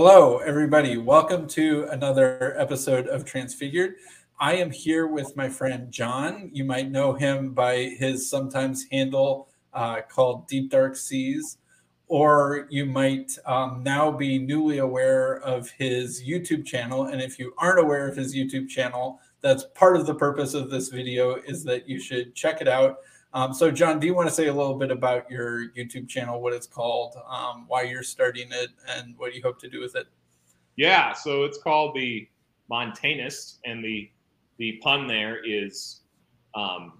Hello, everybody. Welcome to another episode of Transfigured. I am here with my friend Jon. You might know him by his sometimes handle uh, called Deep Dark Seas, or you might um, now be newly aware of his YouTube channel. And if you aren't aware of his YouTube channel, that's part of the purpose of this video is that you should check it out. Um, so, Jon, do you want to say a little bit about your YouTube channel, what it's called, um, why you're starting it, and what you hope to do with it? Yeah, so it's called the Montaneist, and the the pun there is um,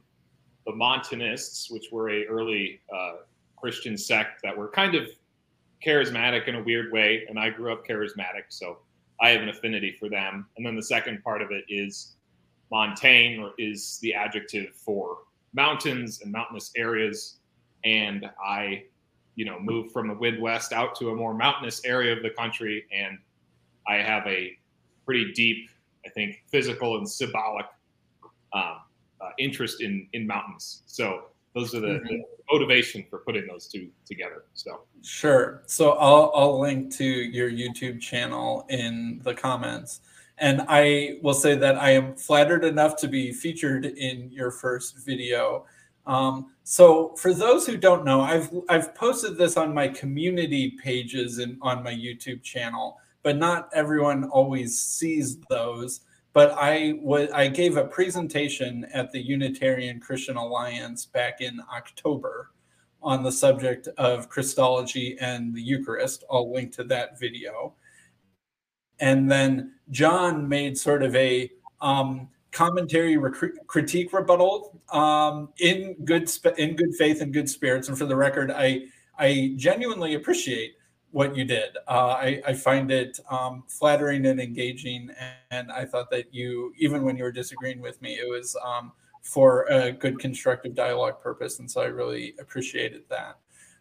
the Montanists, which were a early uh, Christian sect that were kind of charismatic in a weird way, and I grew up charismatic, so I have an affinity for them. And then the second part of it is montane, or is the adjective for mountains and mountainous areas. And I, you know, moved from the Midwest out to a more mountainous area of the country, and I have a pretty deep, I think, physical and symbolic um, uh, interest in in mountains. So those are the, mm-hmm. the, motivation for putting those two together. So sure. So I'll I'll link to your YouTube channel in the comments. And I will say that I am flattered enough to be featured in your first video. Um, so for those who don't know, I've I've posted this on my community pages and on my YouTube channel, but not everyone always sees those. But I was I gave a presentation at the Unitarian Christian Alliance back in October on the subject of Christology and the Eucharist. I'll link to that video and then Jon made sort of a um, commentary critique rebuttal um, in good sp- in good faith and good spirits. And for the record, I I genuinely appreciate what you did. Uh, I, I, find it um, flattering and engaging, and I thought that you, even when you were disagreeing with me, it was um, for a good constructive dialogue purpose, and so I really appreciated that.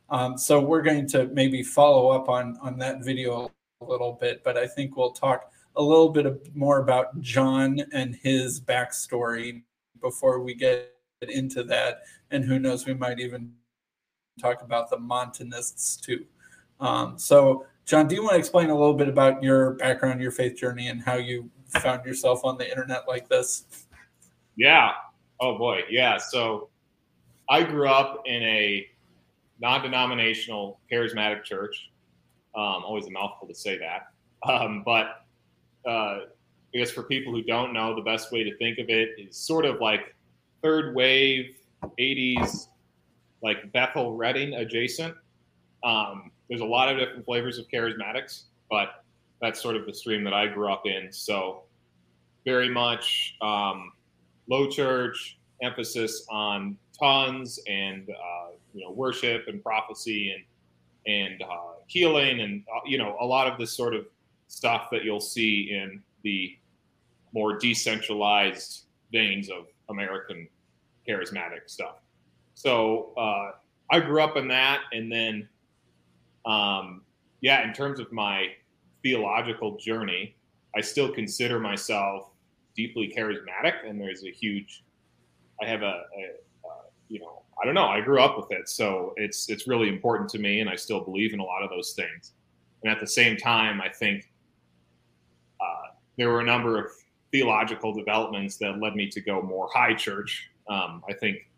Um, so we're going to maybe follow up on on that video a little bit, but I think we'll talk a little bit more about Jon and his backstory before we get into that. And who knows, we might even talk about the Montanists too. Um, so, Jon, do you want to explain a little bit about your background, your faith journey, and how you found yourself on the internet like this? Yeah. Oh boy. Yeah. So, I grew up in a non-denominational charismatic church um, always a mouthful to say that. Um, but uh, I guess for people who don't know, the best way to think of it is sort of like third wave 80s, like Bethel Redding adjacent. Um, there's a lot of different flavors of charismatics, but that's sort of the stream that I grew up in. So very much um, low church, emphasis on tongues and uh, you know worship and prophecy and and uh, healing and uh, you know a lot of this sort of stuff that you'll see in the more decentralized veins of American charismatic stuff. So uh, I grew up in that, and then um, yeah, in terms of my theological journey, I still consider myself deeply charismatic, and there's a huge. I have a, a, a you know I don't know. I grew up with it, so it's it's really important to me, and I still believe in a lot of those things. And at the same time, I think uh, there were a number of theological developments that led me to go more high church. Um, I think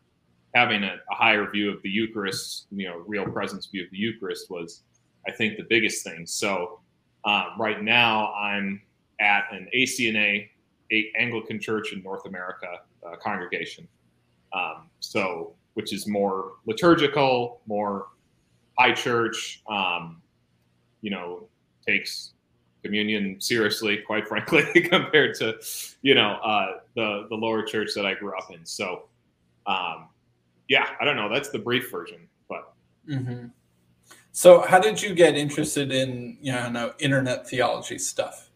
having a, a, higher view of the Eucharist, you know, real presence view of the Eucharist was, I think, the biggest thing. So uh, right now, I'm at an ACNA, a Anglican Church in North America uh, congregation. Um, so which is more liturgical, more high church. Um, you know, takes communion seriously, quite frankly, compared to you know uh, the the lower church that I grew up in. So, um, yeah, I don't know. That's the brief version, but. Mm-hmm. So, how did you get interested in you know internet theology stuff?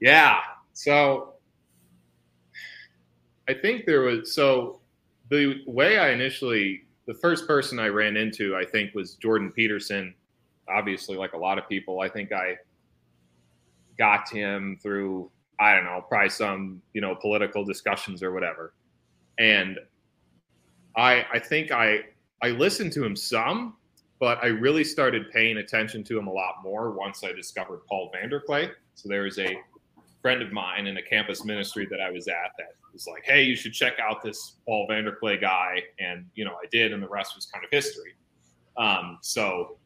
Yeah, so I think there was so the way I initially, the first person I ran into, I think, was Jordan Peterson. Obviously, like a lot of people, I think I got him through, I don't know, probably some, you know, political discussions or whatever. And I, I think I, I listened to him some, but I really started paying attention to him a lot more once I discovered Paul Vanderklay. So there is a friend of mine in a campus ministry that I was at that was like, "Hey, you should check out this Paul Vanderklay guy," and you know I did, and the rest was kind of history. Um, so,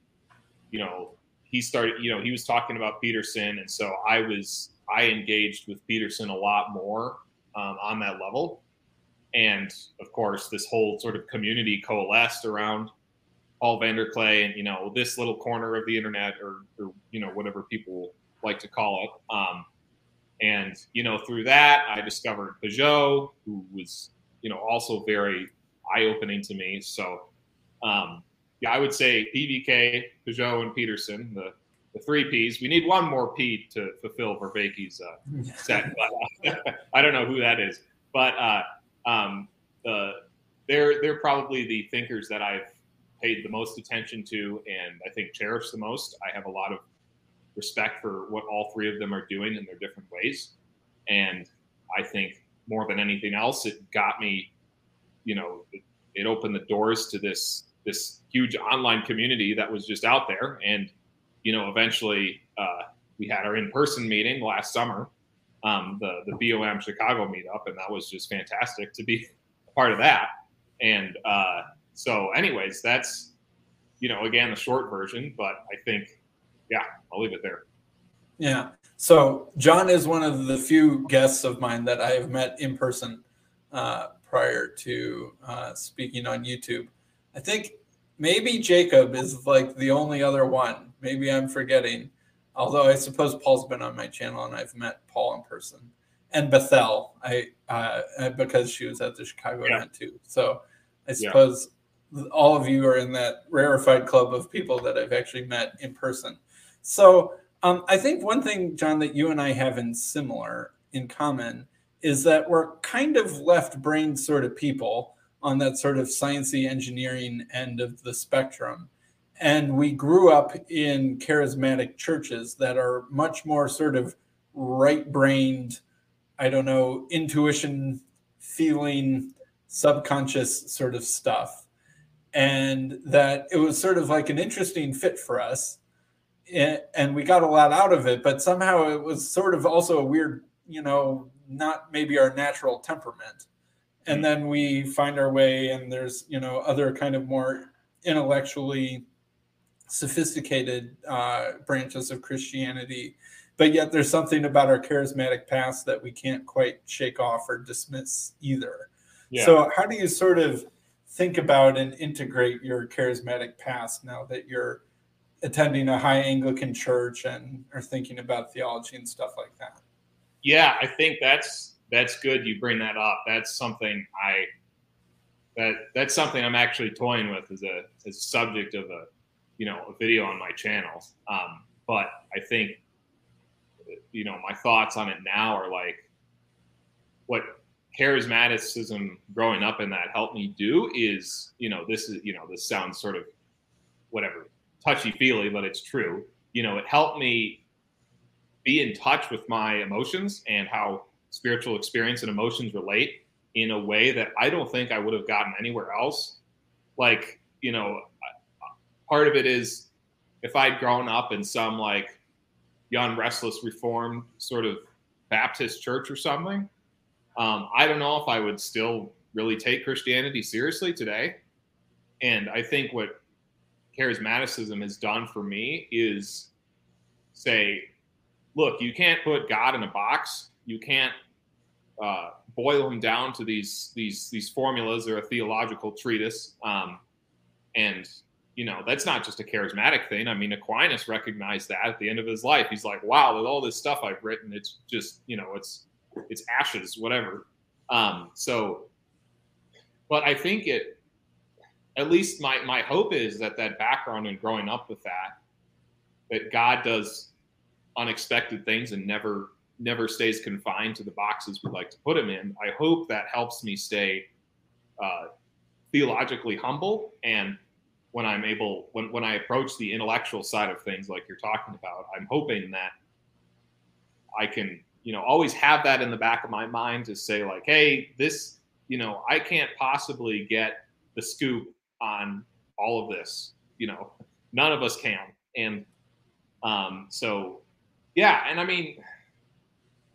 you know, he started. You know, he was talking about Peterson, and so I was I engaged with Peterson a lot more um, on that level, and of course, this whole sort of community coalesced around Paul Vanderklay and you know this little corner of the internet, or, or you know whatever people like to call it. Um, and, you know, through that, I discovered Pageau, who was, you know, also very eye opening to me. So, um, yeah, I would say PVK, Pageau, and Peterson, the, the three P's. We need one more P to fulfill Vervaeke's uh, set. But, uh, I don't know who that is. But uh, um, the, they're, they're probably the thinkers that I've paid the most attention to and I think cherish the most. I have a lot of respect for what all three of them are doing in their different ways. And I think more than anything else, it got me, you know, it, it opened the doors to this this huge online community that was just out there. And you know, eventually uh, we had our in person meeting last summer, um, the the BOM Chicago meetup, and that was just fantastic to be a part of that. And uh, so, anyways, that's you know, again, the short version, but I think yeah, I'll leave it there. Yeah. So Jon is one of the few guests of mine that I have met in person uh, prior to uh, speaking on YouTube. I think maybe Jacob is like the only other one. Maybe I'm forgetting. Although I suppose Paul's been on my channel and I've met Paul in person, and Bethel, I uh, because she was at the Chicago yeah. event too. So I suppose yeah. all of you are in that rarefied club of people that I've actually met in person. So um, I think one thing, Jon, that you and I have in similar in common is that we're kind of left brain sort of people on that sort of sciencey engineering end of the spectrum. And we grew up in charismatic churches that are much more sort of right brained, I don't know, intuition, feeling, subconscious sort of stuff. And that it was sort of like an interesting fit for us and we got a lot out of it, but somehow it was sort of also a weird, you know, not maybe our natural temperament. And hmm. then we find our way, and there's, you know, other kind of more intellectually sophisticated uh, branches of Christianity. But yet there's something about our charismatic past that we can't quite shake off or dismiss either. Yeah. So, how do you sort of think about and integrate your charismatic past now that you're attending a high Anglican church and are thinking about theology and stuff like that. Yeah, I think that's that's good. You bring that up. That's something I that that's something I'm actually toying with as a as a subject of a you know a video on my channel. Um, but I think you know my thoughts on it now are like what charismaticism growing up in that helped me do is you know this is you know this sounds sort of whatever touchy feely, but it's true. You know, it helped me be in touch with my emotions and how spiritual experience and emotions relate in a way that I don't think I would have gotten anywhere else. Like, you know, part of it is if I'd grown up in some like young, restless, reformed sort of Baptist church or something, um, I don't know if I would still really take Christianity seriously today. And I think what charismaticism has done for me is say, look, you can't put God in a box. You can't uh, boil him down to these these these formulas or a theological treatise. Um, and you know that's not just a charismatic thing. I mean, Aquinas recognized that at the end of his life. He's like, wow, with all this stuff I've written, it's just you know it's it's ashes, whatever. Um, so, but I think it at least my my hope is that that background and growing up with that that God does unexpected things and never never stays confined to the boxes we like to put him in. I hope that helps me stay uh, theologically humble and when I'm able when when I approach the intellectual side of things like you're talking about, I'm hoping that I can you know always have that in the back of my mind to say like, hey, this you know I can't possibly get the scoop on all of this. you know, none of us can. And um, so, yeah, and I mean,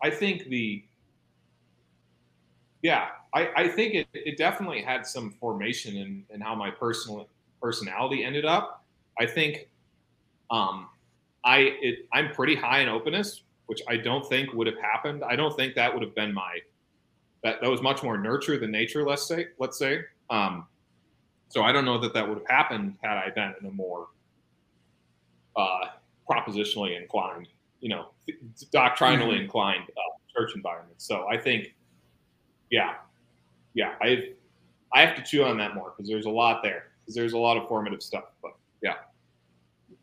I think the, yeah, I, I think it, it definitely had some formation in, in how my personal personality ended up. I think um, I it, I'm pretty high in openness, which I don't think would have happened. I don't think that would have been my that that was much more nurture than nature. Let's say let's say. Um, so I don't know that that would have happened had I been in a more uh, propositionally inclined, you know, doctrinally mm-hmm. inclined uh, church environment. So I think, yeah, yeah, I I have to chew on that more because there's a lot there because there's a lot of formative stuff. But yeah,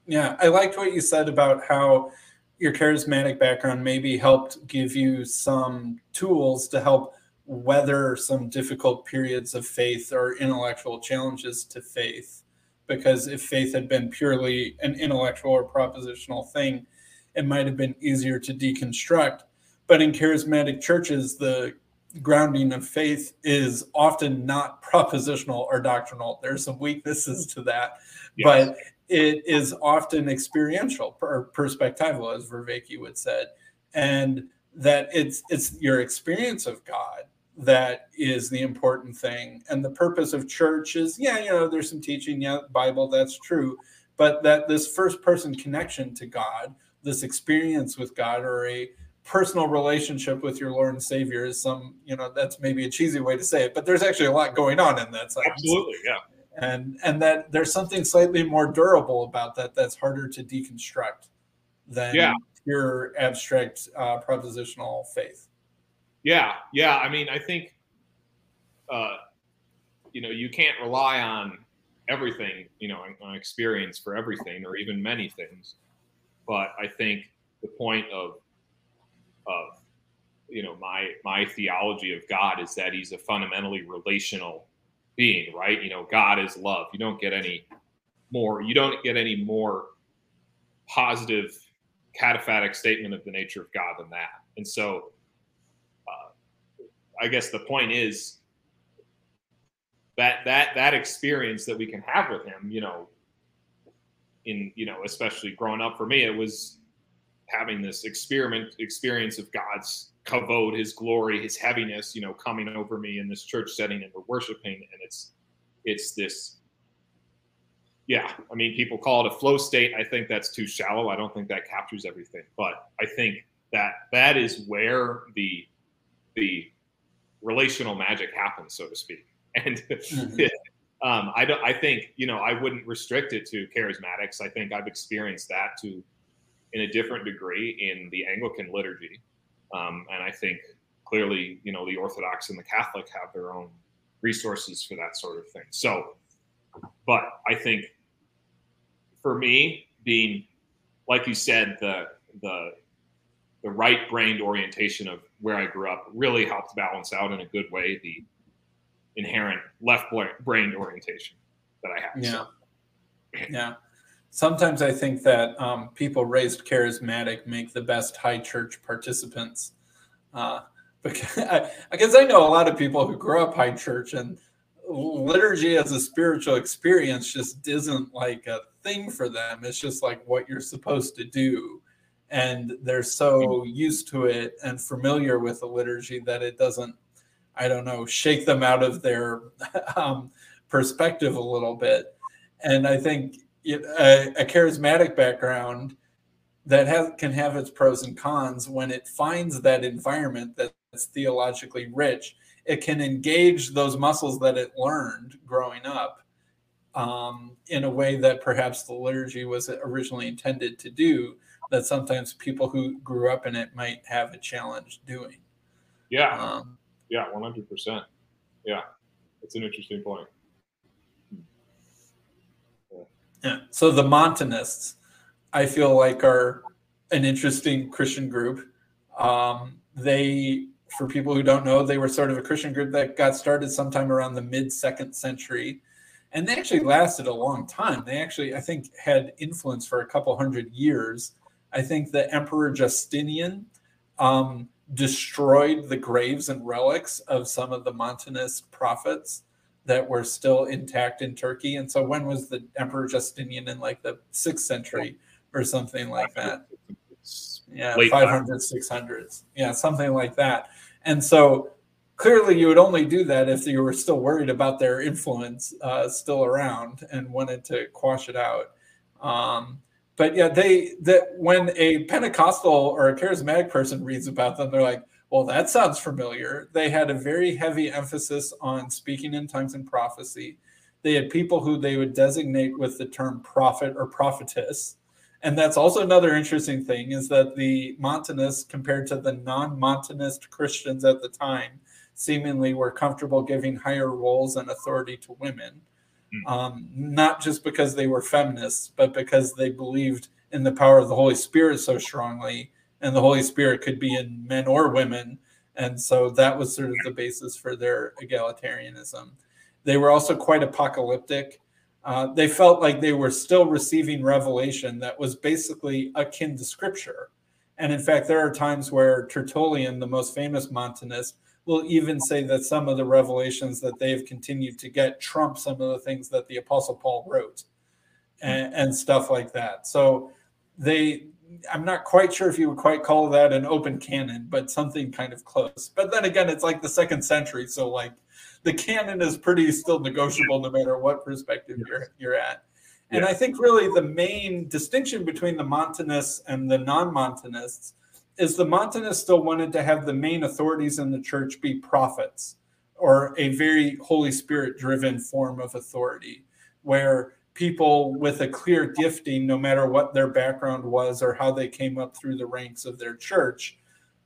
yeah, I liked what you said about how your charismatic background maybe helped give you some tools to help weather some difficult periods of faith or intellectual challenges to faith. Because if faith had been purely an intellectual or propositional thing, it might have been easier to deconstruct. But in charismatic churches, the grounding of faith is often not propositional or doctrinal. There's some weaknesses to that, yes. but it is often experiential or perspectival, as Vervaeke would say, and that it's it's your experience of God that is the important thing. And the purpose of church is, yeah, you know, there's some teaching, yeah, Bible, that's true. But that this first person connection to God, this experience with God, or a personal relationship with your Lord and Savior is some, you know, that's maybe a cheesy way to say it, but there's actually a lot going on in that sense. Absolutely, yeah. And and that there's something slightly more durable about that that's harder to deconstruct than yeah. your abstract uh, propositional faith. Yeah, yeah. I mean, I think, uh, you know, you can't rely on everything, you know, on experience for everything, or even many things. But I think the point of, of, you know, my my theology of God is that He's a fundamentally relational being, right? You know, God is love. You don't get any more. You don't get any more positive cataphatic statement of the nature of God than that. And so I guess the point is that that that experience that we can have with him, you know, in you know, especially growing up for me, it was having this experiment experience of God's kavod, His glory, His heaviness, you know, coming over me in this church setting, and we're worshiping, and it's it's this. Yeah, I mean, people call it a flow state. I think that's too shallow. I don't think that captures everything, but I think that that is where the the relational magic happens, so to speak. And mm-hmm. um, I don't. I think you know I wouldn't restrict it to charismatics. I think I've experienced that to in a different degree in the Anglican liturgy, um, and I think clearly you know the Orthodox and the Catholic have their own resources for that sort of thing. So, but I think for me, being like you said, the the the right brained orientation of where I grew up really helped balance out in a good way the inherent left brain orientation that I have. Yeah. So. Yeah. Sometimes I think that um, people raised charismatic make the best high church participants. Uh, because I, because I know a lot of people who grew up high church and liturgy as a spiritual experience just isn't like a thing for them. It's just like what you're supposed to do and they're so used to it and familiar with the liturgy that it doesn't i don't know shake them out of their um, perspective a little bit. And i think it, a, a, charismatic background that has, can have its pros and cons when it finds that environment that's theologically rich it can engage those muscles that it learned growing up um, in a way that perhaps the liturgy was originally intended to do that sometimes people who grew up in it might have a challenge doing. Yeah. Um, yeah, 100%. Yeah. That's an interesting point. Yeah. So the Montanists, I feel like, are an interesting Christian group. Um, they, for people who don't know, they were sort of a Christian group that got started sometime around the mid second century. And they actually lasted a long time. They actually, I think, had influence for a couple hundred years I think the Emperor Justinian um, destroyed the graves and relics of some of the Montanist prophets that were still intact in Turkey. And so when was the Emperor Justinian in like the sixth century or something like that? Yeah, Late 500, 600s. Yeah, something like that. And so clearly you would only do that if you were still worried about their influence uh, still around and wanted to quash it out. Um, but yeah, they that when a Pentecostal or a charismatic person reads about them, they're like, well, that sounds familiar. They had a very heavy emphasis on speaking in tongues and prophecy. They had people who they would designate with the term prophet or prophetess. And that's also another interesting thing is that the Montanists, compared to the non Montanist Christians at the time, seemingly were comfortable giving higher roles and authority to women. Hmm. Um, not just because they were feminists, but because they believed in the power of the Holy Spirit so strongly and the Holy Spirit could be in men or women. And so that was sort of the basis for their egalitarianism. They were also quite apocalyptic. Uh, they felt like they were still receiving revelation that was basically akin to scripture. And in fact, there are times where Tertullian, the most famous Montanist, will even say that some of the revelations that they've continued to get trump some of the things that the Apostle Paul wrote hmm. and, and stuff like that. So they I'm not quite sure if you would quite call that an open canon, but something kind of close. But then again, it's like the second century, so like the canon is pretty still negotiable no matter what perspective you're you're at. And yeah. I think really the main distinction between the Montanists and the non-Montanists is the Montanists still wanted to have the main authorities in the church be prophets or a very Holy Spirit driven form of authority, where people with a clear gifting, no matter what their background was or how they came up through the ranks of their church,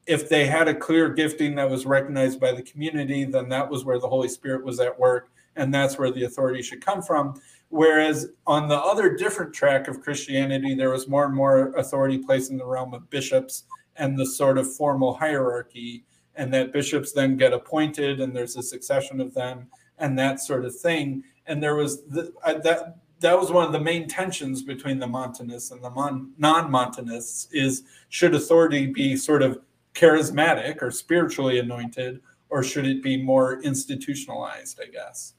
if they had a clear gifting that was recognized by the community, then that was where the Holy Spirit was at work, and that's where the authority should come from. Whereas on the other different track of Christianity, there was more and more authority placed in the realm of bishops and the sort of formal hierarchy, and that bishops then get appointed, and there's a succession of them, and that sort of thing. And there was the, uh, that that was one of the main tensions between the Montanists and the Mon- non-Montanists is should authority be sort of charismatic or spiritually anointed or should it be more institutionalized i guess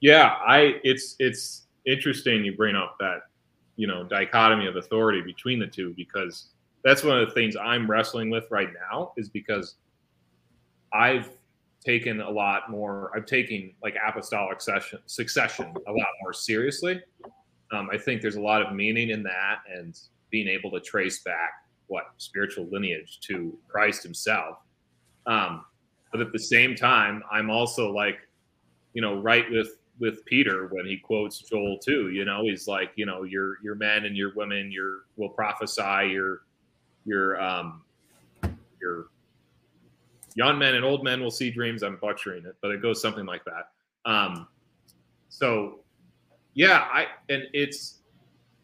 yeah i it's it's interesting you bring up that you know dichotomy of authority between the two because that's one of the things i'm wrestling with right now is because i've taken a lot more. I've taken like apostolic succession, succession a lot more seriously. Um, I think there's a lot of meaning in that, and being able to trace back what spiritual lineage to Christ Himself. Um, but at the same time, I'm also like, you know, right with with Peter when he quotes Joel too. You know, he's like, you know, your your men and your women, your will prophesy, your your um your young men and old men will see dreams. I'm butchering it, but it goes something like that. Um, so, yeah, I and it's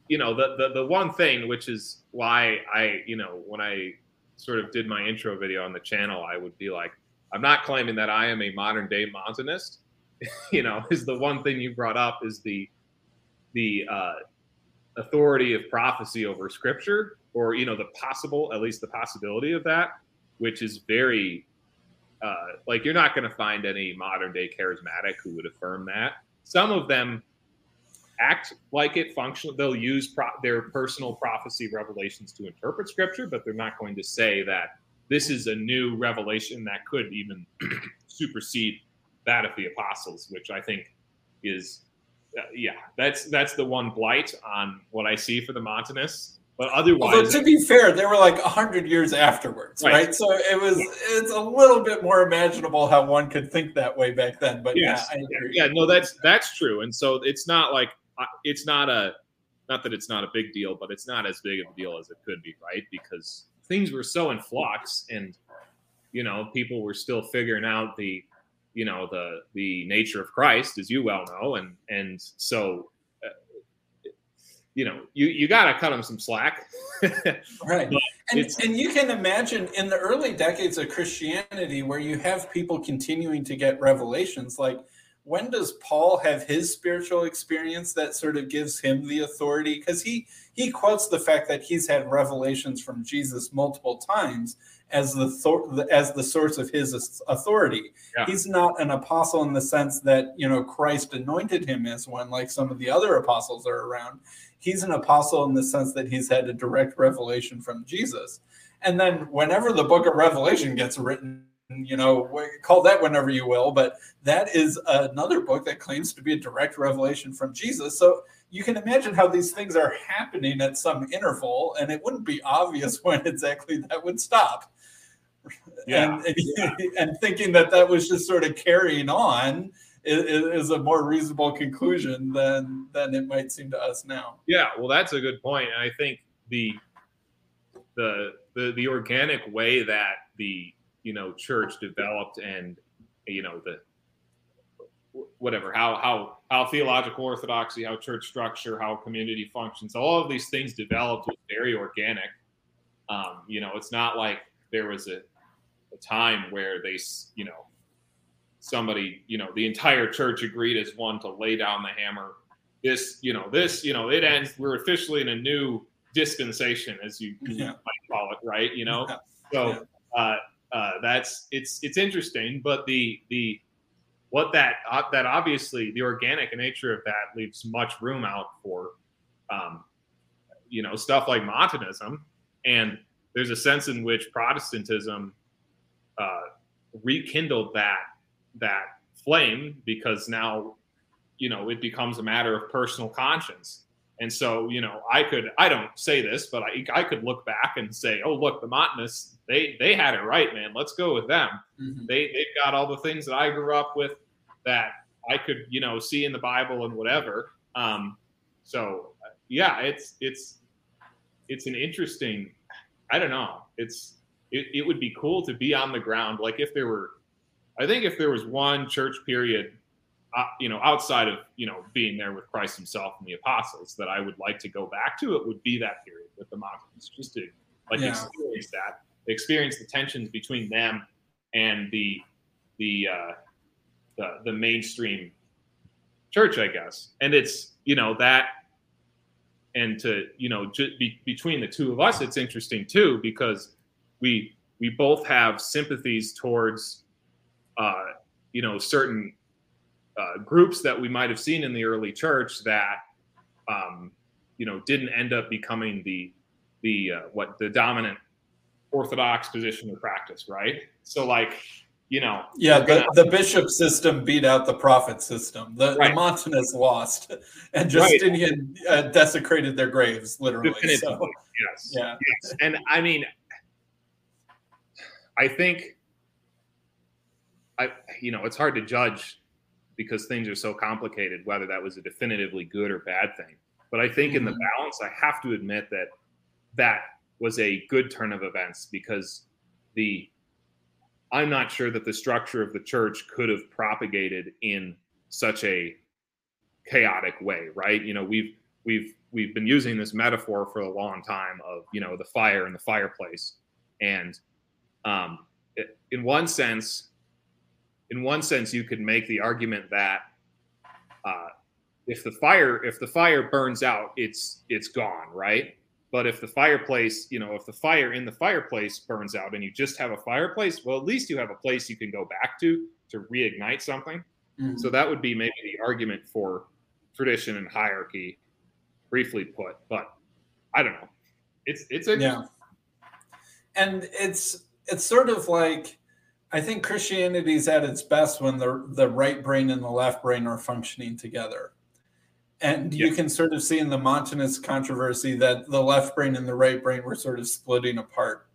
you know the, the the one thing which is why I you know when I sort of did my intro video on the channel, I would be like, I'm not claiming that I am a modern day Montanist. you know, is the one thing you brought up is the the uh, authority of prophecy over Scripture, or you know, the possible, at least the possibility of that, which is very uh, like you're not going to find any modern day charismatic who would affirm that. Some of them act like it functional. They'll use pro- their personal prophecy revelations to interpret scripture, but they're not going to say that this is a new revelation that could even supersede that of the apostles, which I think is, yeah, that's that's the one blight on what I see for the Montanists. But otherwise, Although, to be fair, they were like hundred years afterwards, right. right. So it was it's a little bit more imaginable how one could think that way back then. But yes. yeah, yeah, no, that's that's true. And so it's not like uh, it's not a not that it's not a big deal, but it's not as big of a deal as it could be, right? Because things were so in flux, and you know, people were still figuring out the you know the the nature of Christ, as you well know, and and so uh, you know, you you got to cut them some slack. right. And, and you can imagine in the early decades of Christianity where you have people continuing to get revelations like when does Paul have his spiritual experience that sort of gives him the authority because he he quotes the fact that he's had revelations from Jesus multiple times as the as the source of his authority. Yeah. He's not an apostle in the sense that you know Christ anointed him as one, like some of the other apostles are around. He's an apostle in the sense that he's had a direct revelation from Jesus. And then whenever the book of Revelation gets written, you know, call that whenever you will, but that is another book that claims to be a direct revelation from Jesus. So you can imagine how these things are happening at some interval, and it wouldn't be obvious when exactly that would stop. Yeah. And, yeah. and thinking that that was just sort of carrying on is, is, a more reasonable conclusion than than it might seem to us now. Yeah, well, that's a good point. And I think the the the the organic way that the you know church developed and you know the whatever how how how theological orthodoxy how church structure how community functions all of these things developed was very organic um, you know it's not like there was a, a time where they you know somebody you know the entire church agreed as one to lay down the hammer. This you know this you know it ends we're officially in a new dispensation as you, yeah. might call it right you know? So uh, uh, that's it's it's interesting but the the what that uh, that obviously the organic nature of that leaves much room out for um, you know stuff like Montanism, and there's a sense in which Protestantism uh, rekindled that that flame because now you know it becomes a matter of personal conscience and so you know i could i don't say this but i, I could look back and say oh look the montanists they they had it right man let's go with them mm-hmm. they they've got all the things that i grew up with that I could, you know, see in the Bible and whatever. Um, so yeah, it's it's it's an interesting. I don't know. It's it, it would be cool to be on the ground. Like if there were, I think if there was one church period, uh, you know, outside of you know being there with Christ Himself and the apostles, that I would like to go back to, it would be that period with the mountains, just to like yeah. experience that, experience the tensions between them and the the uh, the, the mainstream church, I guess. And it's, you know, that and to, you know, just be, between the two of us, it's interesting too, because we, we both have sympathies towards, uh, you know, certain uh, groups that we might have seen in the early church that, um, you know, didn't end up becoming the, the, uh, what the dominant orthodox position or practice, right? So like, you know. Yeah, the, the bishop system beat out the prophet system. The, right. the Montanists lost, and Justinian right. uh, desecrated their graves, literally. So, yes. Yeah. Yes. And I mean, I think, I you know, it's hard to judge because things are so complicated whether that was a definitively good or bad thing. But I think mm-hmm. in the mm-hmm. balance, I have to admit that that was a good turn of events because the I'm not sure that the structure of the church could have propagated in such a chaotic way, right? You know, we've we've we've been using this metaphor for a long time of you know the fire and the fireplace, and um, in one sense, in one sense, you could make the argument that uh, if the fire if the fire burns out, it's it's gone, right? But if the fireplace, you know, if the fire in the fireplace burns out and you just have a fireplace, well, at least you have a place you can go back to to reignite something. Mm-hmm. So that would be maybe the argument for tradition and hierarchy, briefly put. But I don't know. It's it's a yeah. And it's it's sort of like I think Christianity's at its best when the the right brain and the left brain are functioning together. And you can sort of see in the Montanist controversy that the left brain and the right brain were sort of splitting apart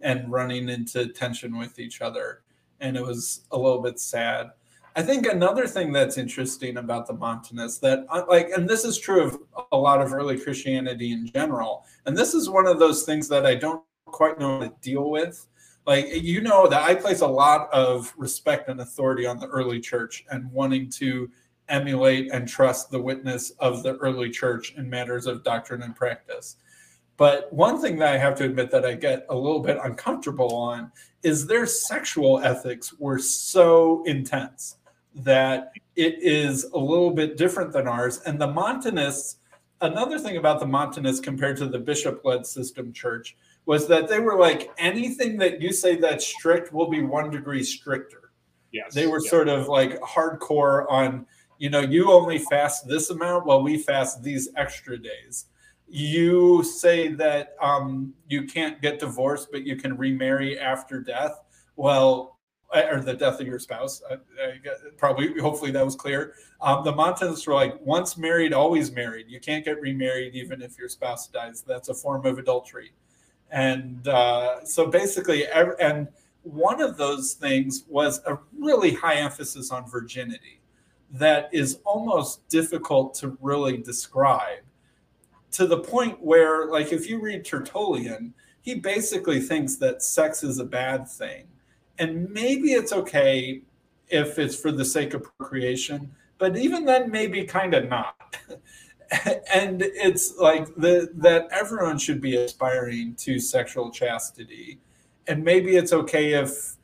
and running into tension with each other. And it was a little bit sad. I think another thing that's interesting about the Montanists that uh, like, and this is true of a lot of early Christianity in general. And this is one of those things that I don't quite know how to deal with. Like, you know, that I place a lot of respect and authority on the early church and wanting to emulate and trust the witness of the early church in matters of doctrine and practice. But one thing that I have to admit that I get a little bit uncomfortable on is their sexual ethics were so intense that it is a little bit different than ours. And the Montanists, another thing about the Montanists compared to the bishop led system church was that they were like anything that you say that's strict will be one degree stricter. Yes. They were sort of like hardcore on, you know, you only fast this amount while we fast these extra days. You say that um, you can't get divorced, but you can remarry after death. Well, or the death of your spouse. I, I probably, hopefully, that was clear. Um, the Montanists were like, once married, always married. You can't get remarried even if your spouse dies. That's a form of adultery. And uh, so basically, and one of those things was a really high emphasis on virginity that is almost difficult to really describe to the point where, like, if you read Tertullian, he basically thinks that sex is a bad thing and maybe it's okay if it's for the sake of procreation, but even then, maybe kind of not. and it's like the, that everyone should be aspiring to sexual chastity. And maybe it's okay if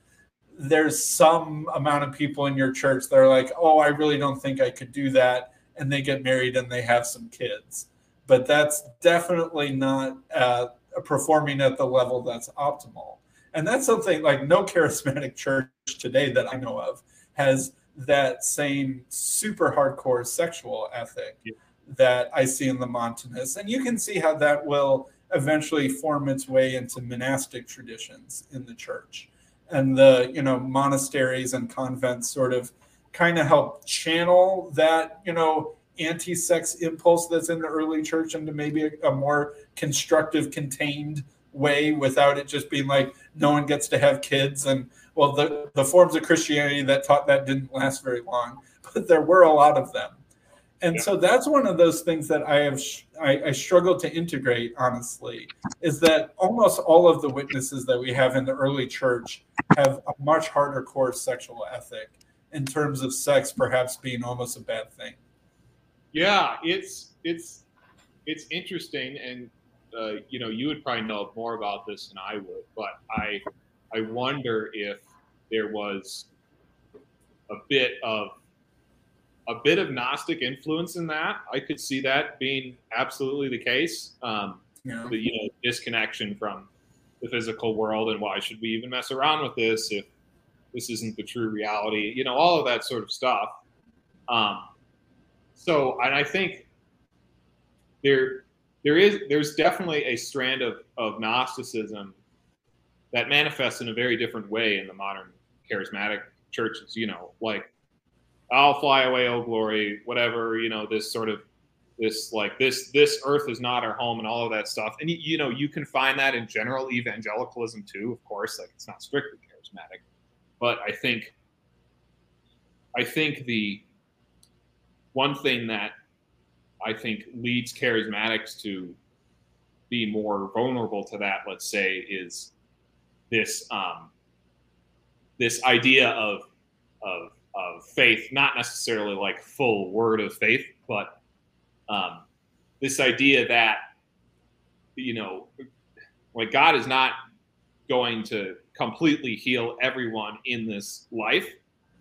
there's some amount of people in your church that are like, oh, I really don't think I could do that. And they get married and they have some kids. But that's definitely not uh, performing at the level that's optimal. And that's something like no charismatic church today that I know of has that same super hardcore sexual ethic yeah. That I see in the Montanists. And you can see how that will eventually form its way into monastic traditions in the church. And the, you know, monasteries and convents sort of kind of help channel that, you know, anti-sex impulse that's in the early church into maybe a, a more constructive, contained way without it just being like no one gets to have kids and well the, the forms of christianity that taught that didn't last very long but there were a lot of them and yeah. so that's one of those things that i have I, I struggle to integrate honestly is that almost all of the witnesses that we have in the early church have a much harder core sexual ethic in terms of sex perhaps being almost a bad thing yeah it's it's it's interesting and uh, you know, you would probably know more about this than I would, but I, I wonder if there was a bit of a bit of Gnostic influence in that. I could see that being absolutely the case. Um, yeah. The you know disconnection from the physical world and why should we even mess around with this if this isn't the true reality? You know, all of that sort of stuff. Um, so, and I think there there is there's definitely a strand of, of Gnosticism that manifests in a very different way in the modern charismatic churches. You know, like I'll fly away, oh glory, whatever. You know, this sort of this like this this earth is not our home and all of that stuff. And you, you know, you can find that in general evangelicalism too. Of course, like it's not strictly charismatic, but I think I think the one thing that I think leads charismatics to be more vulnerable to that. Let's say is this um, this idea of of of faith, not necessarily like full word of faith, but um, this idea that you know, like God is not going to completely heal everyone in this life.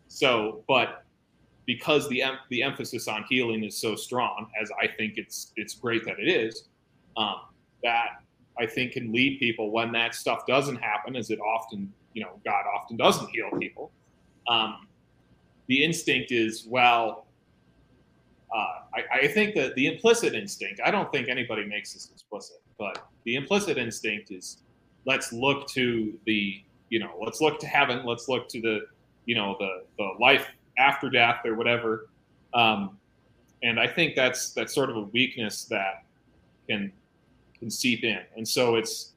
So, but because the em- the emphasis on healing is so strong, as I think it's it's great that it is, um, that I think can lead people when that stuff doesn't happen, as it often you know God often doesn't heal people. Um, the instinct is well. Uh, I, I think that the implicit instinct. I don't think anybody makes this explicit, but the implicit instinct is let's look to the you know let's look to heaven let's look to the you know the the life after death or whatever. Um, and I think that's that's sort of a weakness that can can seep in. And so it's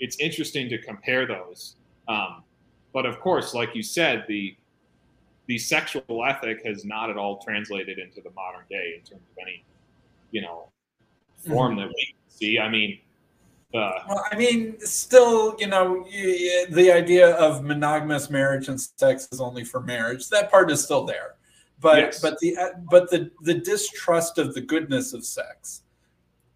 it's interesting to compare those. Um, but of course, like you said, the the sexual ethic has not at all translated into the modern day in terms of any, you know, form mm-hmm. that we see. I mean, uh, well, I mean, still, you know, the idea of monogamous marriage and sex is only for marriage. That part is still there, but yes. but the but the the distrust of the goodness of sex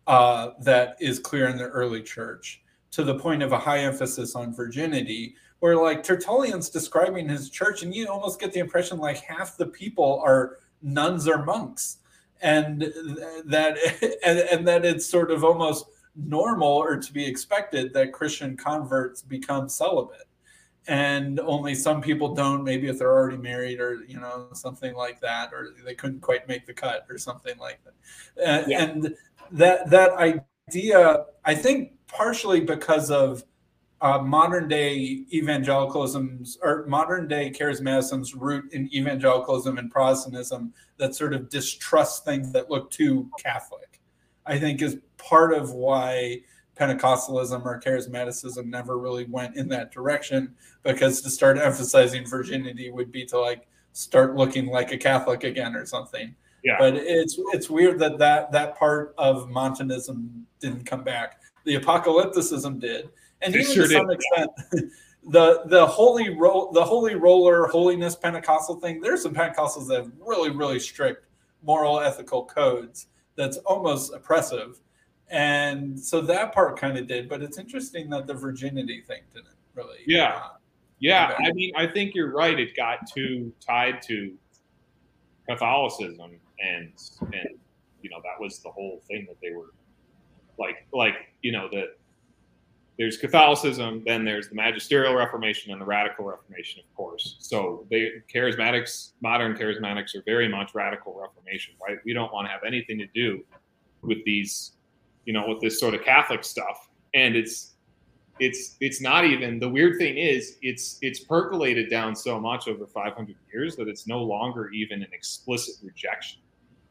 uh, that is clear in the early church to the point of a high emphasis on virginity, where like Tertullian's describing his church, and you almost get the impression like half the people are nuns or monks, and that and, and that it's sort of almost normal or to be expected that Christian converts become celibate. And only some people don't, maybe if they're already married or, you know, something like that, or they couldn't quite make the cut or something like that. And, yeah. and that, that idea, I think partially because of uh, modern day evangelicalism's or modern day charismatism's root in evangelicalism and Protestantism that sort of distrusts things that look too Catholic, I think is part of why Pentecostalism or charismaticism never really went in that direction because to start emphasizing virginity would be to like start looking like a Catholic again or something. Yeah. But it's it's weird that that that part of Montanism didn't come back. The apocalypticism did and even sure to some did. extent, the the holy ro- the holy roller holiness Pentecostal thing. There's some Pentecostals that have really really strict moral ethical codes that's almost oppressive, and so that part kind of did. But it's interesting that the virginity thing didn't really. Yeah, uh, yeah. I mean, I think you're right. It got too tied to Catholicism, and and you know that was the whole thing that they were like like you know the there's Catholicism, then there's the Magisterial Reformation and the Radical Reformation, of course. So the charismatics, modern charismatics, are very much radical Reformation, right? We don't want to have anything to do with these, you know, with this sort of Catholic stuff. And it's it's it's not even the weird thing is it's it's percolated down so much over 500 years that it's no longer even an explicit rejection.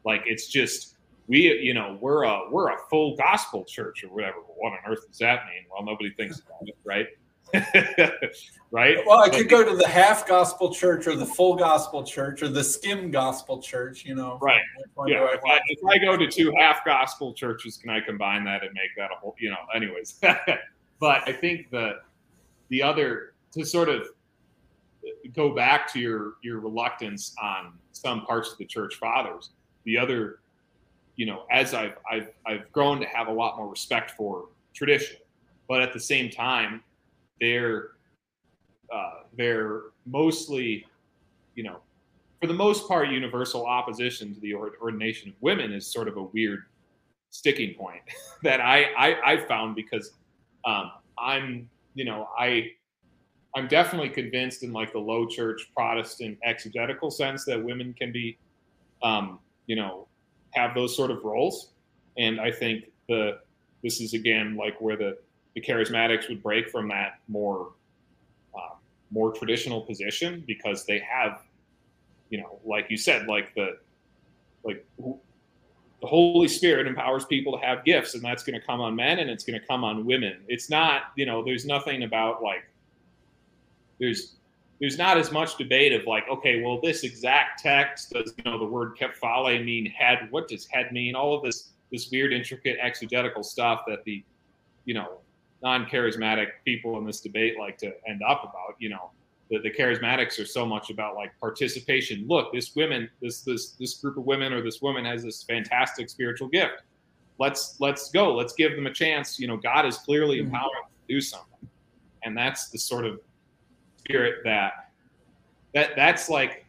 Like it's just we you know we're a we're a full gospel church or whatever what on earth does that mean? Well nobody thinks about it right? Right? Well i could go to the half gospel church or the full gospel church or the skim gospel church you know. Right. Yeah if I, if I go to two half gospel churches can i combine that and make that a whole you know anyways. But i think the the other to sort of go back to your your reluctance on some parts of the church fathers the other you know, as I've, I've, I've grown to have a lot more respect for tradition, but at the same time, they're, uh, they're mostly, you know, for the most part, universal opposition to the ordination of women is sort of a weird sticking point that I, I, I found because um, I'm, you know, I, I'm definitely convinced in like the low church Protestant exegetical sense that women can be, um, you know, have those sort of roles. And I think the this is again like where the the charismatics would break from that more uh, more traditional position because they have, you know, like you said, like the like the Holy Spirit empowers people to have gifts, and that's going to come on men and it's going to come on women. It's not, you know, there's nothing about like there's there's not as much debate of like, okay, well, this exact text does you know the word kephale mean head? What does head mean? All of this this weird, intricate exegetical stuff that the you know non-charismatic people in this debate like to end up about. You know, the, the charismatics are so much about like participation. Look, this women, this this this group of women or this woman has this fantastic spiritual gift. Let's let's go. Let's give them a chance. You know, God is clearly mm-hmm. empowering them to do something, and that's the sort of spirit that that that's like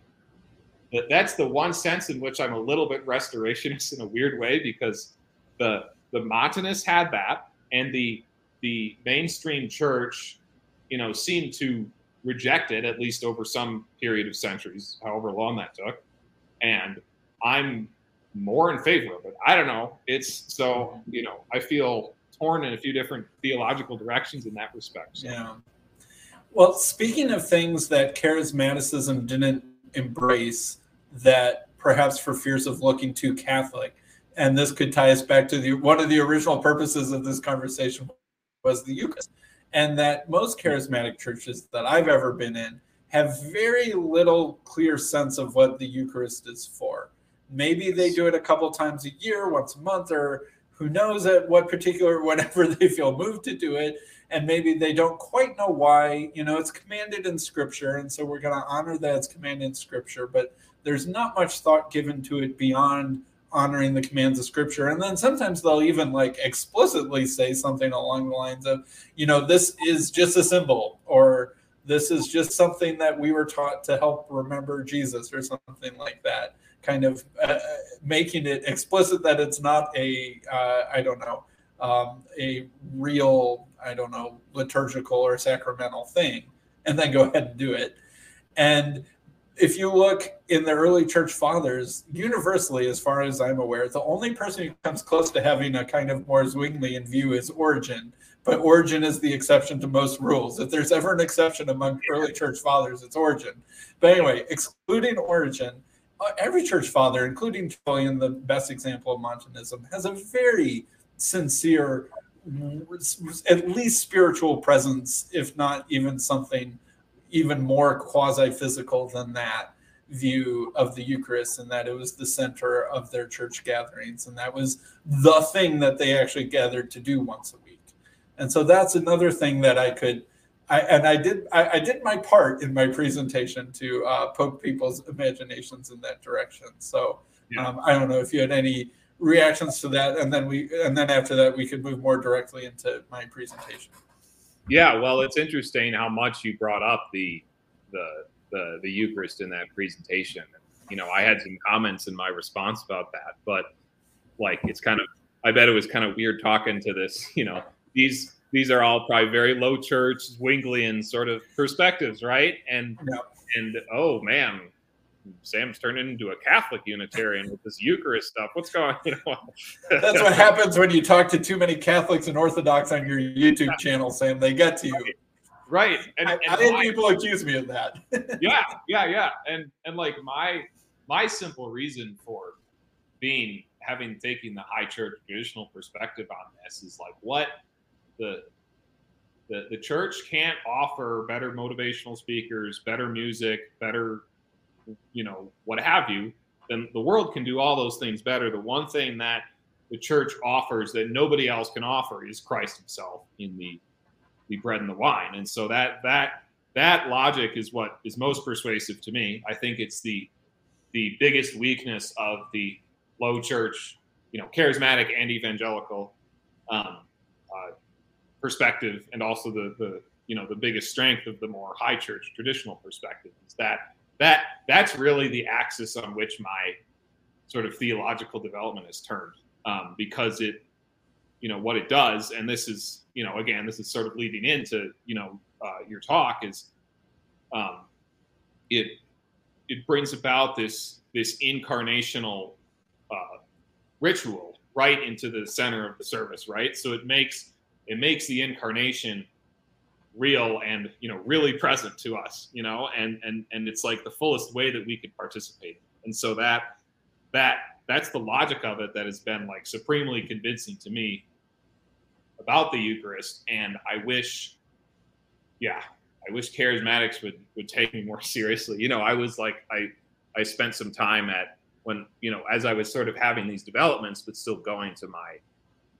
that's the one sense in which I'm a little bit restorationist in a weird way because the the Montanists had that and the the mainstream church, you know, seemed to reject it at least over some period of centuries, however long that took. And I'm more in favor of it. I don't know. It's so, you know, I feel torn in a few different theological directions in that respect. So. Yeah. Well, speaking of things that charismaticism didn't embrace, that perhaps for fears of looking too Catholic, and this could tie us back to the one of the original purposes of this conversation was the Eucharist, and that most charismatic churches that I've ever been in have very little clear sense of what the Eucharist is for. Maybe they do it a couple times a year, once a month, or who knows at what particular whenever they feel moved to do it and maybe they don't quite know why. You know, it's commanded in scripture, and so we're going to honor that it's commanded in scripture, but there's not much thought given to it beyond honoring the commands of scripture and then sometimes they'll even like explicitly say something along the lines of you know this is just a symbol or this is just something that we were taught to help remember jesus or something like that kind of uh, making it explicit that it's not a uh, I don't know um, a real, I don't know, liturgical or sacramental thing, and then go ahead and do it. And if you look in the early church fathers, universally, as far as I'm aware, the only person who comes close to having a kind of more Zwinglian view is Origen. But Origen is the exception to most rules. If there's ever an exception among early church fathers, it's Origen. But anyway, excluding Origen, Uh, every church father, including Tertullian, the best example of Montanism, has a very sincere, at least spiritual presence, if not even something even more quasi physical than that view of the Eucharist, and that it was the center of their church gatherings, and that was the thing that they actually gathered to do once a week. And so that's another thing that I could. I, and I did I, I, did my part in my presentation to uh, poke people's imaginations in that direction. So yeah. um, I don't know if you had any reactions to that, and then we and then after that we could move more directly into my presentation. Yeah, well, it's interesting how much you brought up the the the, the Eucharist in that presentation. You know, I had some comments in my response about that, but like it's kind of I bet it was kind of weird talking to this. You know, these these are all probably very low church Zwinglian sort of perspectives, right? And yeah. and oh man, Sam's turning into a Catholic Unitarian with this Eucharist stuff. What's going on? That's what happens when you talk to too many Catholics and Orthodox on your YouTube channel, Sam. They get to you. Right. And, I, and I had people accuse me of that. yeah, yeah, yeah. And and like my my simple reason for being having taking the high church traditional perspective on this is like what the the, the church can't offer better motivational speakers, better music, better you know, what have you, then the world can do all those things better. The one thing that the church offers that nobody else can offer is Christ himself in the the bread and the wine. And so that that that logic is what is most persuasive to me. I think it's the the biggest weakness of the low church, you know, charismatic and evangelical um, uh, perspective, and also the the you know the biggest strength of the more high church traditional perspective is that that that's really the axis on which my sort of theological development is turned um, because it you know what it does and this is you know again this is sort of leading into you know uh, your talk is um, it it brings about this this incarnational uh, ritual right into the center of the service right? So it makes it makes the incarnation real and you know really present to us you know and and and it's like the fullest way that we could participate. And so that that that's the logic of it that has been like supremely convincing to me about the eucharist. And i wish yeah i wish charismatics would would take me more seriously. You know i was like i i spent some time at when you know as i was sort of having these developments but still going to my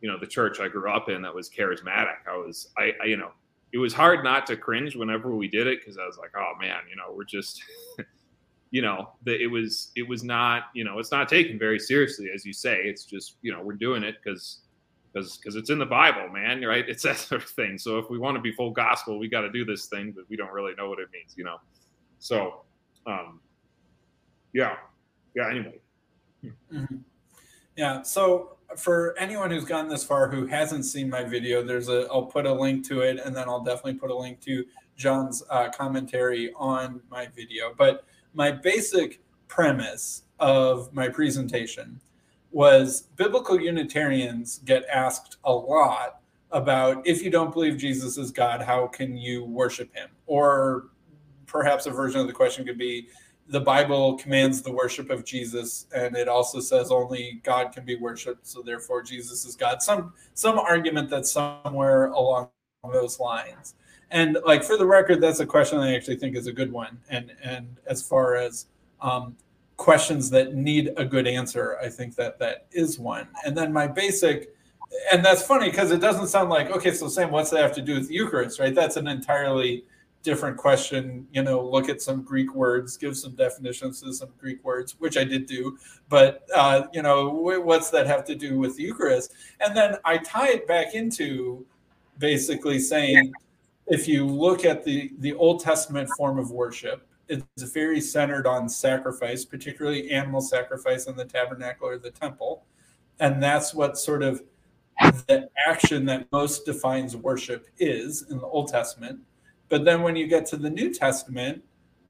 you know the church i grew up in that was charismatic i was i, I you know it was hard not to cringe whenever we did it because I was like, oh man, you know, we're just, you know, that it was it was not, you know, it's not taken very seriously as you say. It's just, you know, we're doing it because because because it's in the Bible, man, right? It's that sort of thing. So if we want to be full gospel, we got to do this thing, but we don't really know what it means, you know. So, um, yeah, yeah. Anyway. Mm-hmm. Yeah. So for anyone who's gone this far who hasn't seen my video, there's a I'll put a link to it, and then I'll definitely put a link to Jon's uh, commentary on my video. But my basic premise of my presentation was biblical Unitarians get asked a lot about if you don't believe Jesus is God, how can you worship him? Or perhaps a version of the question could be the Bible commands the worship of Jesus, and it also says only God can be worshipped, so therefore Jesus is God. Some some argument that's somewhere along those lines. And like for the record, that's a question I actually think is a good one. And and as far as um, questions that need a good answer, I think that that is one. And then my basic, and that's funny because it doesn't sound like okay. So Sam, what's that have to do with the Eucharist, right? That's an entirely different question, you know, look at some Greek words, give some definitions to some Greek words, which I did do. But, uh, you know, what's that have to do with the Eucharist? And then I tie it back into basically saying if you look at the, the Old Testament form of worship, it's very centered on sacrifice, particularly animal sacrifice in the tabernacle or the temple. And that's what sort of the action that most defines worship is in the Old Testament. But then when you get to the New Testament,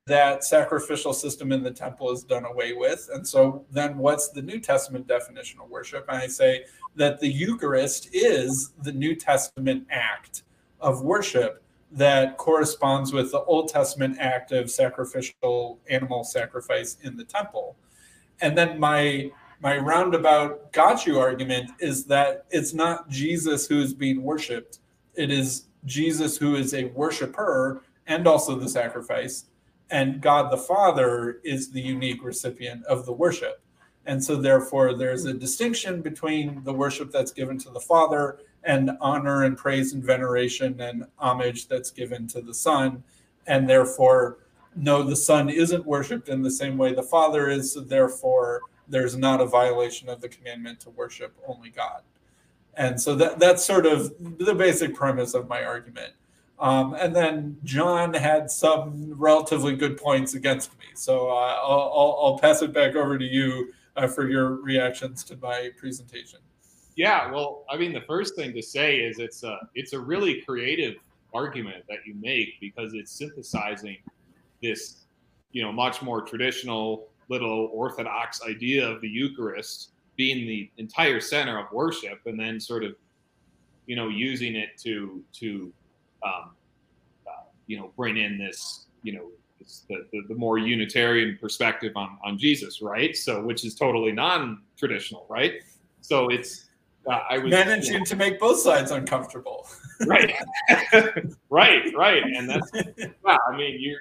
that sacrificial system in the temple is done away with. And so then what's the New Testament definition of worship? And I say that the Eucharist is the New Testament act of worship that corresponds with the Old Testament act of sacrificial animal sacrifice in the temple. And then my my roundabout got you argument is that it's not Jesus who is being worshipped. It is Jesus who is a worshiper and also the sacrifice. And God the Father is the unique recipient of the worship. And so, therefore, there's a distinction between the worship that's given to the Father and honor and praise and veneration and homage that's given to the Son. And therefore, no, the Son isn't worshiped in the same way the Father is. So therefore, there's not a violation of the commandment to worship only God. And so that that's sort of the basic premise of my argument. Um, and then Jon had some relatively good points against me. So uh, I'll, I'll, pass it back over to you uh, for your reactions to my presentation. Yeah, well, I mean, the first thing to say is it's a it's a really creative argument that you make because it's synthesizing this, you know, much more traditional little orthodox idea of the Eucharist being the entire center of worship, and then sort of, you know, using it to to, um, uh, you know, bring in this, you know, the, the, the, more Unitarian perspective on on Jesus, right? So, which is totally non-traditional, right? So it's uh, I was managing you know, to make both sides uncomfortable. right, right, right, and that's yeah. I mean, you're, you,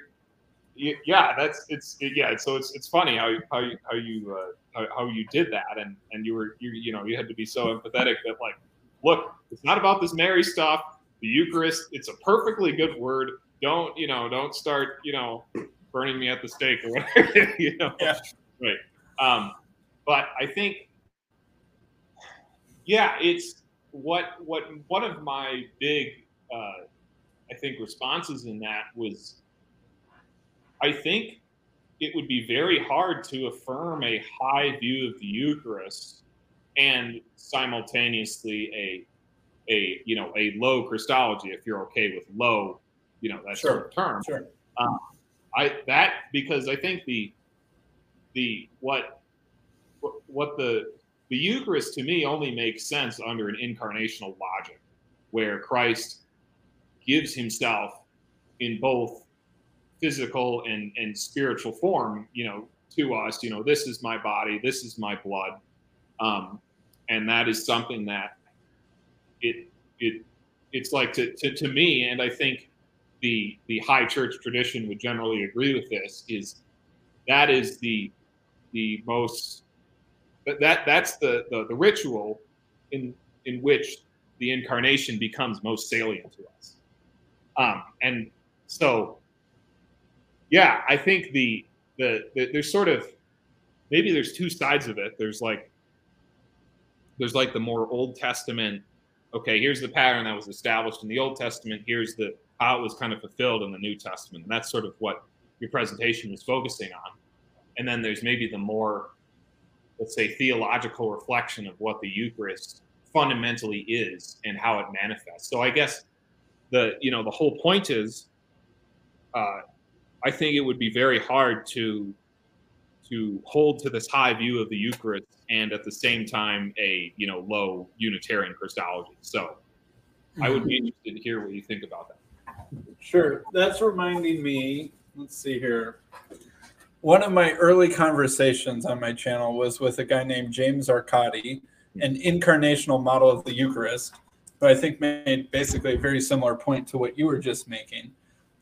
yeah, that's it's yeah. So it's it's funny how how you how you uh, how, how you did that, and and you were you you know you had to be so empathetic that like, look, it's not about this Mary stuff. The Eucharist, it's a perfectly good word. Don't you know? Don't start you know burning me at the stake or whatever. you know, yeah. right. Um, but I think yeah, it's what what one of my big uh, I think responses in that was I think it would be very hard to affirm a high view of the Eucharist and simultaneously a a you know a low Christology if you're okay with low you know that sure. sort of term. Sure. Um, I that because I think the the what what the the Eucharist to me only makes sense under an incarnational logic where Christ gives himself in both physical and, and spiritual form, you know, to us, you know, this is my body, this is my blood. Um, and that is something that it, it, it's like to, to, to me, and I think the, the high church tradition would generally agree with this is that is the, the most that that's the, the, the ritual in in which the incarnation becomes most salient to us. Um, and so, yeah, I think the, the, the there's sort of maybe there's two sides of it. There's like there's like the more Old Testament. Okay, here's the pattern that was established in the Old Testament. Here's the how it was kind of fulfilled in the New Testament, and that's sort of what your presentation was focusing on. And then there's maybe the more let's say, theological reflection of what the Eucharist fundamentally is and how it manifests. So I guess the you know the whole point is, uh, I think it would be very hard to to hold to this high view of the Eucharist and at the same time a you know low Unitarian Christology. So I would be mhm. interested to hear what you think about that. Sure, that's reminding me. Let's see here one of my early conversations on my channel was with a guy named James Arcadi, an incarnational model of the Eucharist, who I think made basically a very similar point to what you were just making.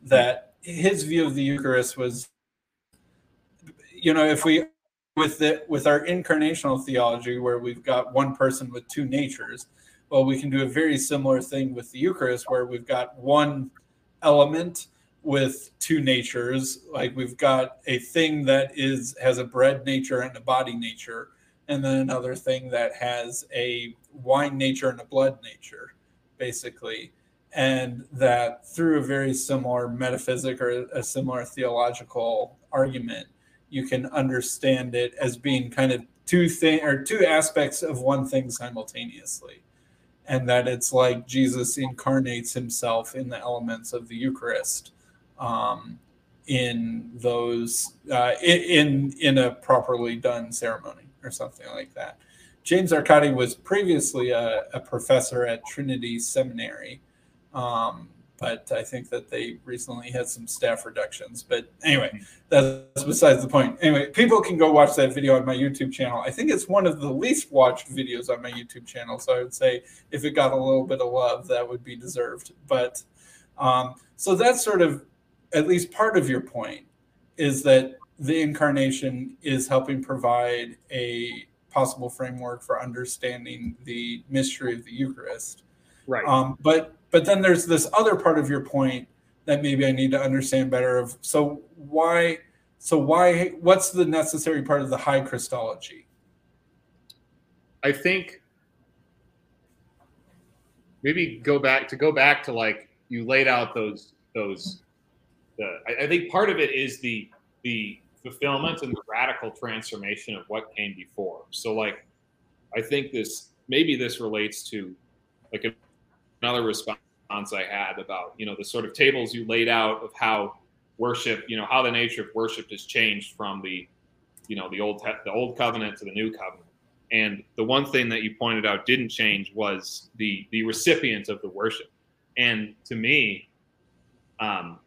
That his view of the Eucharist was, you know, if we with the with our incarnational theology, where we've got one person with two natures, well, we can do a very similar thing with the Eucharist, where we've got one element with two natures. Like we've got a thing that is has a bread nature and a body nature and then another thing that has a wine nature and a blood nature basically and that through a very similar metaphysic or a similar theological argument you can understand it as being kind of two thing or two aspects of one thing simultaneously and that it's like Jesus incarnates himself in the elements of the Eucharist. Um, in those uh, in in a properly done ceremony or something like that. James Arcadi was previously a, a professor at Trinity Seminary, um, but I think that they recently had some staff reductions. But anyway, that's besides the point. Anyway, people can go watch that video on my YouTube channel. I think it's one of the least watched videos on my YouTube channel. So I would say if it got a little bit of love, that would be deserved. But um, so that's sort of at least part of your point is that the incarnation is helping provide a possible framework for understanding the mystery of the Eucharist. Right. Um, but but then there's this other part of your point that maybe I need to understand better. Of so why so why what's the necessary part of the high Christology? I think maybe go back to go back to like you laid out those those the I, I think part of it is the the fulfillment and the radical transformation of what came before. So like I think this maybe this relates to like another response I had about you know the sort of tables you laid out of how worship you know how the nature of worship has changed from the you know the old the old covenant to the new covenant and the one thing that you pointed out didn't change was the the recipient of the worship and to me um,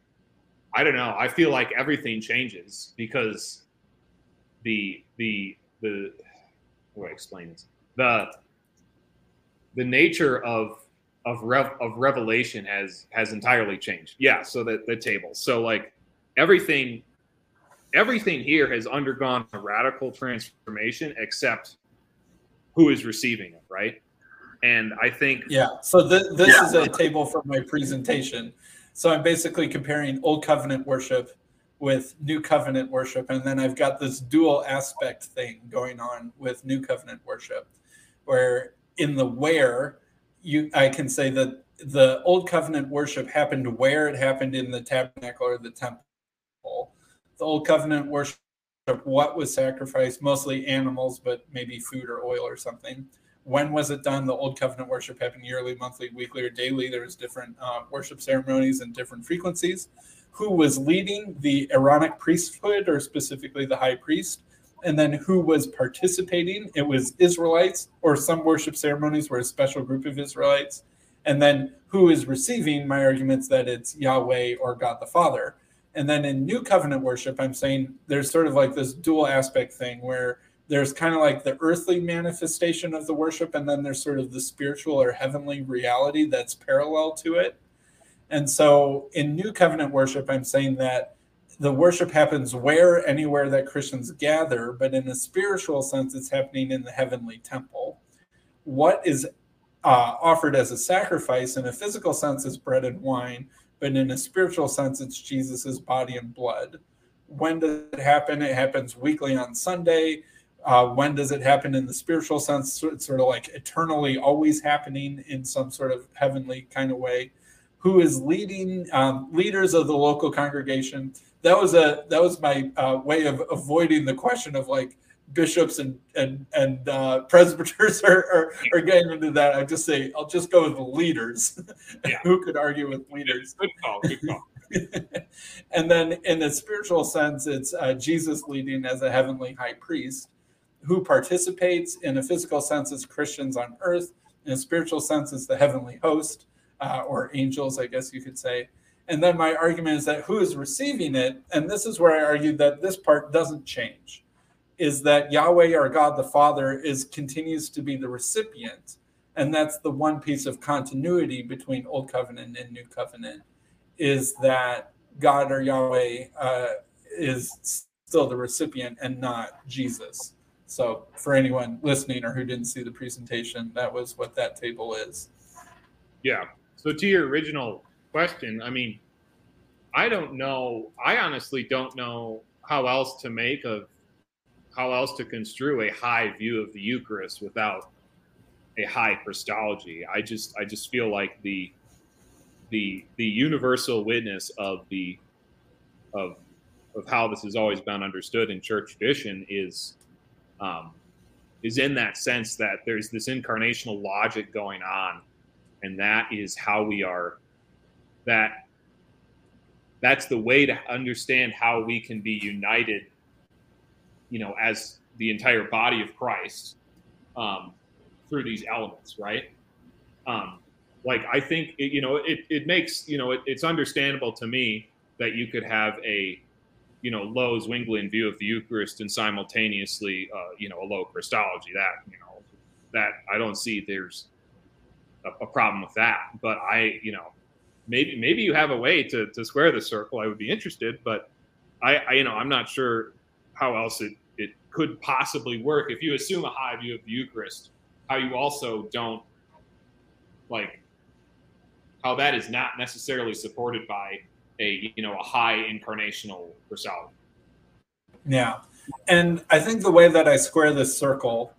I don't know. I feel like everything changes because the the the how do I explain this? The the nature of of rev, of revelation has has entirely changed. Yeah, so the the table. So like everything everything here has undergone a radical transformation except who is receiving it, right? And I think yeah. So th- this yeah. is a table from my presentation. So I'm basically comparing old covenant worship with new covenant worship. And then I've got this dual aspect thing going on with new covenant worship, where in the where you I can say that the old covenant worship happened where it happened in the tabernacle or the temple. The old covenant worship, what was sacrificed, mostly animals, but maybe food or oil or something when was it done? The Old Covenant worship happened yearly, monthly, weekly, or daily. There was different uh, worship ceremonies and different frequencies. Who was leading the Aaronic priesthood, or specifically the high priest? And then who was participating? It was Israelites, or some worship ceremonies were a special group of Israelites. And then who is receiving? My argument's that it's Yahweh or God the Father. And then in New Covenant worship, I'm saying there's sort of like this dual aspect thing where there's kind of like the earthly manifestation of the worship and then there's sort of the spiritual or heavenly reality that's parallel to it and so in new covenant worship i'm saying that the worship happens where anywhere that christians gather but in a spiritual sense it's happening in the heavenly temple what is uh, offered as a sacrifice in a physical sense is bread and wine but in a spiritual sense it's jesus's body and blood when does it happen it happens weekly on sunday uh, when does it happen in the spiritual sense? It's sort of like eternally always happening in some sort of heavenly kind of way. Who is leading um, leaders of the local congregation? That was a that was my uh, way of avoiding the question of like bishops and and and uh, presbyters are, are, are getting into that. I just say I'll just go with leaders. Yeah. Who could argue with leaders? Good call. Good call. and then in a spiritual sense, it's uh, Jesus leading as a heavenly high priest who participates in a physical sense as Christians on earth, in a spiritual sense as the heavenly host, uh, or angels, I guess you could say. And then my argument is that who is receiving it, and this is where I argue that this part doesn't change, is that Yahweh or God the Father is continues to be the recipient, and that's the one piece of continuity between Old Covenant and New Covenant, is that God or Yahweh uh, is still the recipient and not Jesus. So for anyone listening or who didn't see the presentation, that was what that table is. Yeah. So to your original question, I mean, I don't know. I honestly don't know how else to make of how else to construe a high view of the Eucharist without a high Christology. I just I just feel like the the the universal witness of the of of how this has always been understood in church tradition is um, is in that sense that there's this incarnational logic going on, and that is how we are. That that's the way to understand how we can be united. You know, as the entire body of Christ um, through these elements, right? Um, like I think it, you know it, it makes you know it, it's understandable to me that you could have a you know low Zwinglian view of the Eucharist and simultaneously uh, you know a low Christology. That you know that I don't see there's a, a, problem with that. But I you know maybe maybe you have a way to to square the circle. I would be interested, but I, I you know I'm not sure how else it it could possibly work if you assume a high view of the Eucharist. How you also don't like how that is not necessarily supported by a you know a high incarnational Christology. Yeah, and I think the way that I square this circle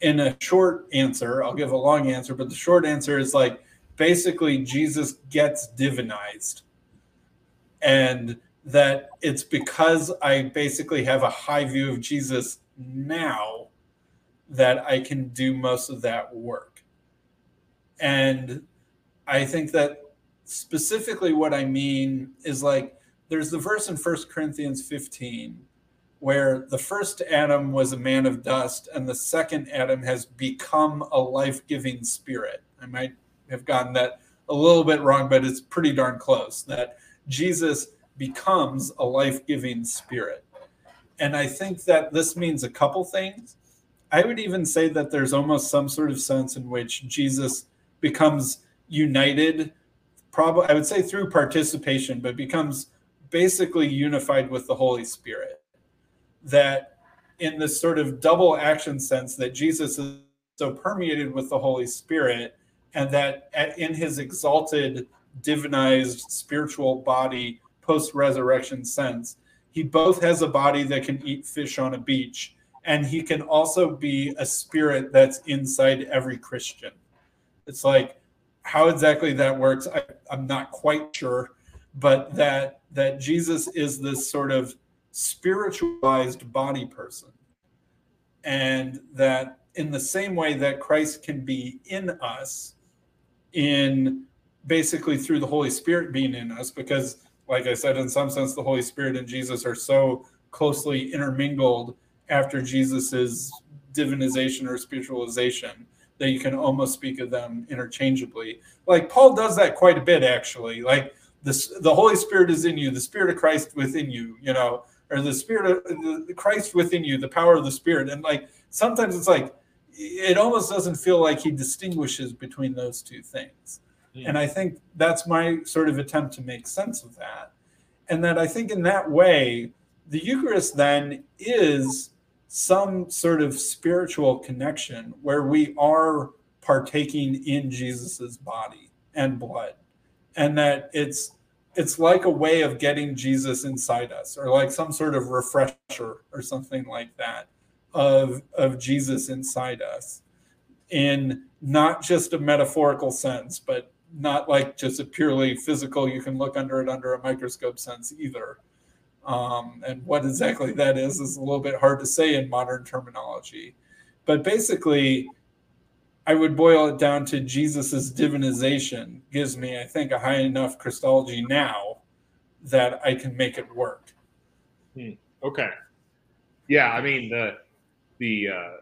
in a short answer, I'll give a long answer, but the short answer is like basically Jesus gets divinized, and that it's because I basically have a high view of Jesus now that I can do most of that work. And I think that specifically what I mean is like there's the verse in First Corinthians 15 where the first Adam was a man of dust and the second Adam has become a life-giving spirit. I might have gotten that a little bit wrong, but it's pretty darn close that Jesus becomes a life-giving spirit. And I think that this means a couple things. I would even say that there's almost some sort of sense in which Jesus becomes united probably I would say through participation, but becomes basically unified with the Holy Spirit. That in this sort of double action sense that Jesus is so permeated with the Holy Spirit, and that in his exalted, divinized spiritual body, post resurrection sense, he both has a body that can eat fish on a beach, and he can also be a spirit that's inside every Christian. It's like how exactly that works, I, I'm not quite sure, but that that Jesus is this sort of spiritualized body person, and that in the same way that Christ can be in us, in basically through the Holy Spirit being in us, because like I said, in some sense, the Holy Spirit and Jesus are so closely intermingled after Jesus's divinization or spiritualization that you can almost speak of them interchangeably. Like Paul does that quite a bit, actually. Like this, the Holy Spirit is in you, the Spirit of Christ within you, you know, or the Spirit of the Christ within you, the power of the Spirit. And like sometimes it's like it almost doesn't feel like he distinguishes between those two things. Yeah. And I think that's my sort of attempt to make sense of that. And that I think in that way, the Eucharist then is some sort of spiritual connection where we are partaking in Jesus's body and blood and that it's it's like a way of getting Jesus inside us or like some sort of refresher or something like that of of Jesus inside us in not just a metaphorical sense but not like just a purely physical you can look under it under a microscope sense either um, and what exactly that is is a little bit hard to say in modern terminology. But basically, I would boil it down to Jesus's divinization gives me, I think, a high enough Christology now that I can make it work. Hmm. Okay. Yeah, I mean the the uh,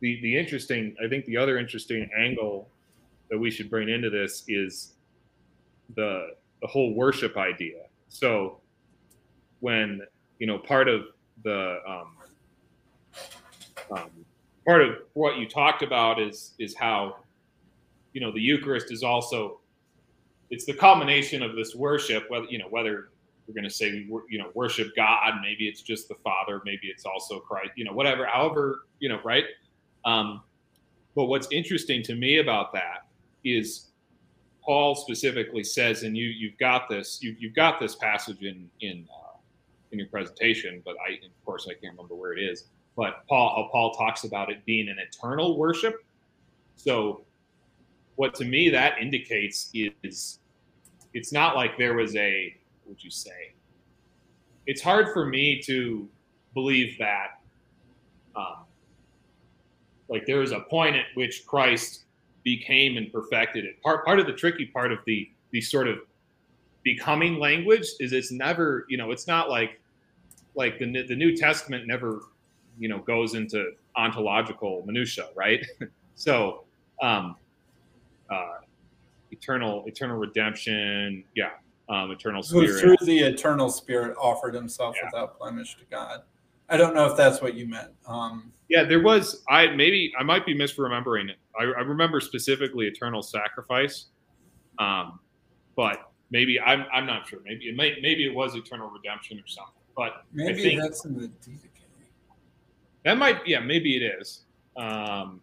the the interesting. I think the other interesting angle that we should bring into this is the the whole worship idea. So when you know part of the um, um, part of what you talked about is is how you know the Eucharist is also it's the culmination of this worship. Whether you know whether we're going to say you know worship God, maybe it's just the Father, maybe it's also Christ, you know whatever, however you know right. Um, but what's interesting to me about that is Paul specifically says, and you you've got this you, you've got this passage in in uh, in your presentation, but I, of course, I can't remember where it is. But Paul, how Paul talks about it being an eternal worship. So, what to me that indicates is it's not like there was a, would you say? It's hard for me to believe that um, like there was a point at which Christ became and perfected it. Part part of the tricky part of the the sort of becoming language is it's never you know it's not like like the the New Testament never you know goes into ontological minutia, right? so um, uh, eternal eternal redemption, yeah, um, eternal spirit. Who through the eternal spirit offered himself yeah. without blemish to God. I don't know if that's what you meant. Um, yeah, there was. I maybe I might be misremembering it. I, I remember specifically eternal sacrifice, um, but maybe I'm I'm not sure. Maybe it may, maybe it was eternal redemption or something. But maybe that's in the Didache. That might yeah maybe it is. Um,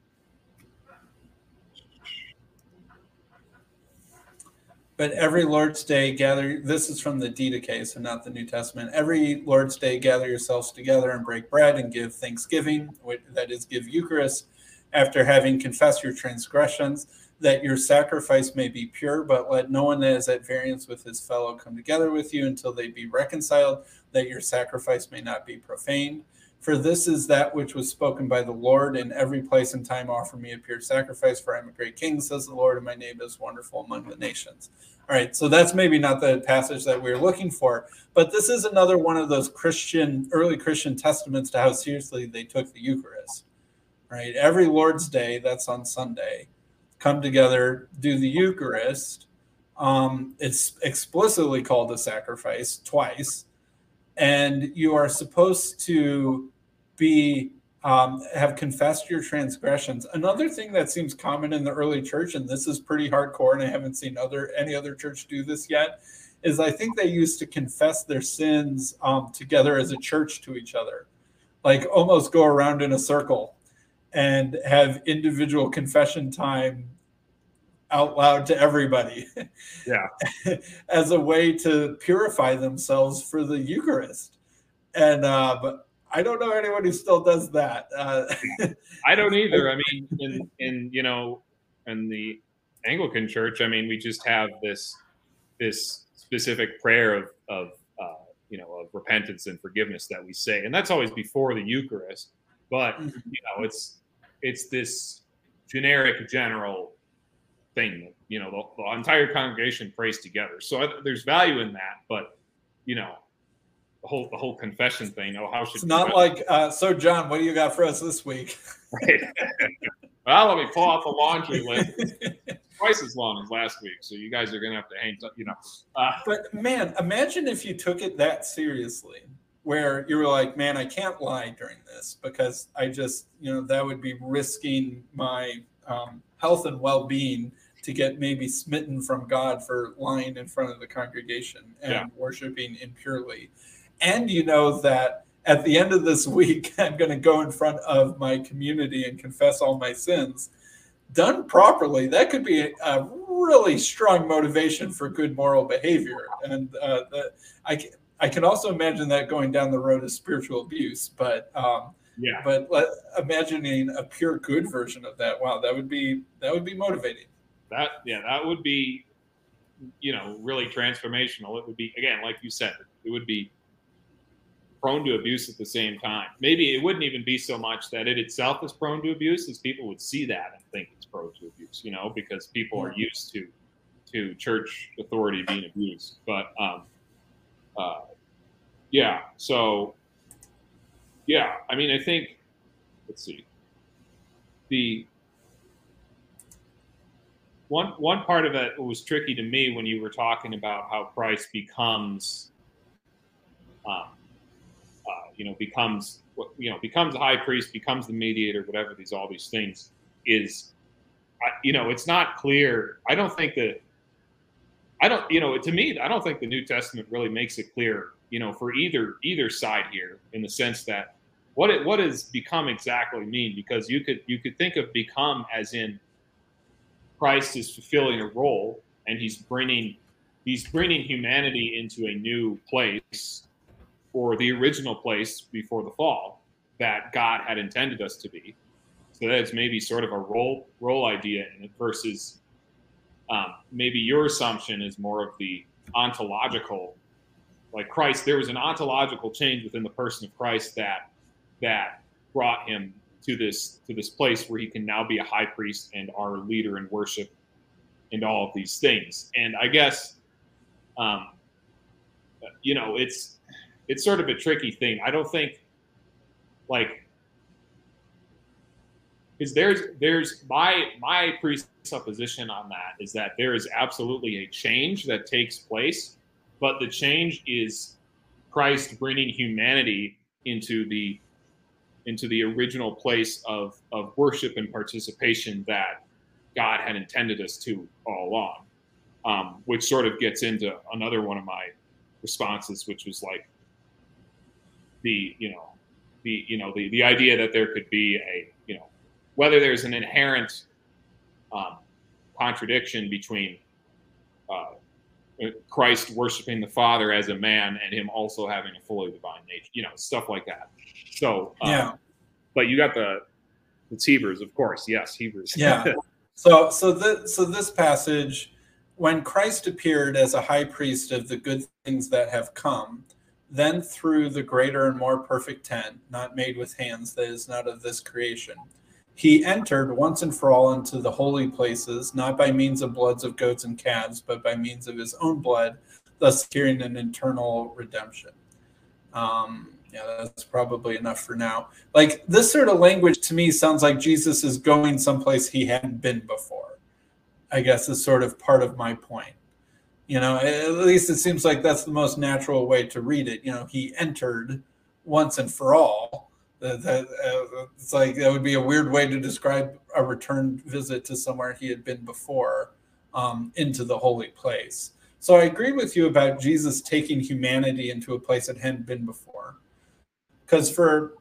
But every Lord's Day, gather. This is from the Didache, so not the New Testament. Every Lord's Day, gather yourselves together and break bread and give thanksgiving. That is, give Eucharist after having confessed your transgressions, that your sacrifice may be pure. But let no one that is at variance with his fellow come together with you until they be reconciled, that your sacrifice may not be profaned. For this is that which was spoken by the Lord in every place and time offer me a pure sacrifice, for I am a great king, says the Lord, and my name is wonderful among the nations. All right, so that's maybe not the passage that we are looking for, but this is another one of those Christian, early Christian testaments to how seriously they took the Eucharist. Right, every Lord's Day, that's on Sunday, come together, do the Eucharist. Um, it's explicitly called a sacrifice twice and you are supposed to be um, have confessed your transgressions. Another thing that seems common in the early church, and this is pretty hardcore, and I haven't seen other any other church do this yet, is I think they used to confess their sins um, together as a church to each other, like almost go around in a circle and have individual confession time out loud to everybody. Yeah. as a way to purify themselves for the Eucharist. And uh, but I don't know anyone who still does that. Uh, I don't either. I mean, in in you know, in the Anglican Church, I mean, we just have this this specific prayer of of uh, you know of repentance and forgiveness that we say, and that's always before the Eucharist. But mm-hmm. you know, it's it's this generic, general thing you know the, the entire congregation prays together. So I, there's value in that, but you know the whole the whole confession thing. Oh, how should it's not like uh, so, Jon? What do you got for us this week? Right. well, let me pull out the laundry list. Twice as long as last week, so you guys are gonna have to hang. You know, uh, but man, imagine if you took it that seriously, where you were like, "Man, I can't lie during this because I just, you know, that would be risking my um, health and well-being to get maybe smitten from God for lying in front of the congregation and yeah. worshiping impurely. And you know that at the end of this week, I'm going to go in front of my community and confess all my sins. Done properly, that could be a really strong motivation for good moral behavior. And uh, the, I, I can also imagine that going down the road of spiritual abuse. But um, yeah, but let, imagining a pure good version of that, wow, that would be that would be motivating. That yeah that would be you know really transformational. It would be again like you said it would be prone to abuse at the same time. Maybe it wouldn't even be so much that it itself is prone to abuse as people would see that and think it's prone to abuse you know because people are used to to church authority being abused. But um uh yeah so yeah i mean i think let's see the one one part of it was tricky to me when you were talking about how Christ becomes, um, uh, you know, becomes you know becomes high priest, becomes the mediator, whatever these all these things is, you know, it's not clear. I don't think that. I don't, you know, to me, I don't think the New Testament really makes it clear, you know, for either either side here, in the sense that what it what does become exactly mean? Because you could you could think of become as in Christ is fulfilling a role and he's bringing he's bringing humanity into a new place or the original place before the fall that God had intended us to be. So that's maybe sort of a role role idea versus um, maybe your assumption is more of the ontological, like Christ. There was an ontological change within the person of Christ that that brought him to this to this place where he can now be a high priest and our leader in worship and all of these things. And I guess, um, you know, it's it's sort of a tricky thing. I don't think like because there's there's my my presupposition on that is that there is absolutely a change that takes place, but the change is Christ bringing humanity into the into the original place of of worship and participation that God had intended us to all along, um, which sort of gets into another one of my responses, which was like the you know the you know the the idea that there could be a you know whether there's an inherent um, contradiction between uh, Christ worshiping the Father as a man and him also having a fully divine nature, you know, stuff like that. So, um, yeah. But you got the it's Hebrews, of course. Yes, Hebrews. Yeah. so, so the so this passage, when Christ appeared as a high priest of the good things that have come, then through the greater and more perfect tent, not made with hands, that is not of this creation he entered once and for all into the holy places, not by means of bloods of goats and calves, but by means of his own blood, thus securing an eternal redemption. Um, yeah, that's probably enough for now. Like this sort of language to me sounds like Jesus is going someplace he hadn't been before. I guess is sort of part of my point. You know, at least it seems like that's the most natural way to read it. You know, he entered once and for all that, uh, it's like that would be a weird way to describe a return visit to somewhere he had been before um, into the holy place. So I agree with you about Jesus taking humanity into a place it hadn't been before. Because for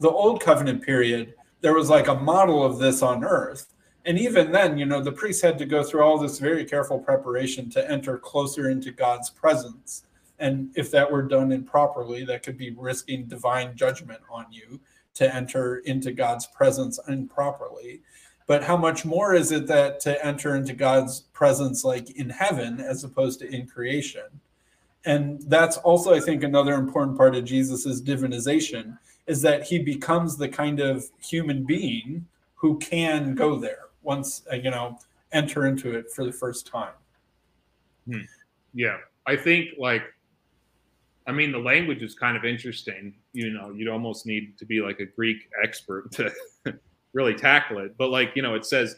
the old covenant period, there was like a model of this on earth. And even then, you know, the priests had to go through all this very careful preparation to enter closer into God's presence and if that were done improperly, that could be risking divine judgment on you to enter into God's presence improperly. But how much more is it that to enter into God's presence like in heaven as opposed to in creation? And that's also, I think, another important part of Jesus's divinization is that he becomes the kind of human being who can go there once, uh, you know, enter into it for the first time. Hmm. Yeah. I think like I mean, the language is kind of interesting. You know, you'd almost need to be like a Greek expert to really tackle it. But like, you know, it says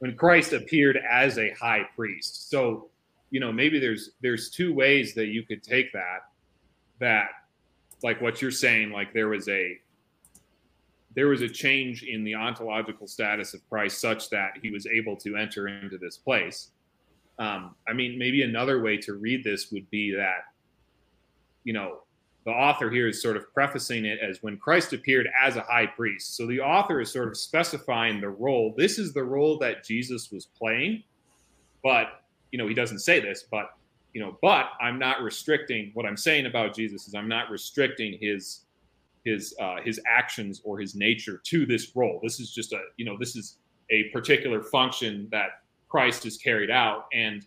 when Christ appeared as a high priest. So, you know, maybe there's there's two ways that you could take that. That, like what you're saying, like there was a there was a change in the ontological status of Christ such that he was able to enter into this place. Um, I mean, maybe another way to read this would be that you know, the author here is sort of prefacing it as when Christ appeared as a high priest. So the author is sort of specifying the role. This is the role that Jesus was playing, but you know, he doesn't say this, but you know, but I'm not restricting what I'm saying about Jesus is I'm not restricting his his uh, his actions or his nature to this role. This is just a you know this is a particular function that Christ has carried out, and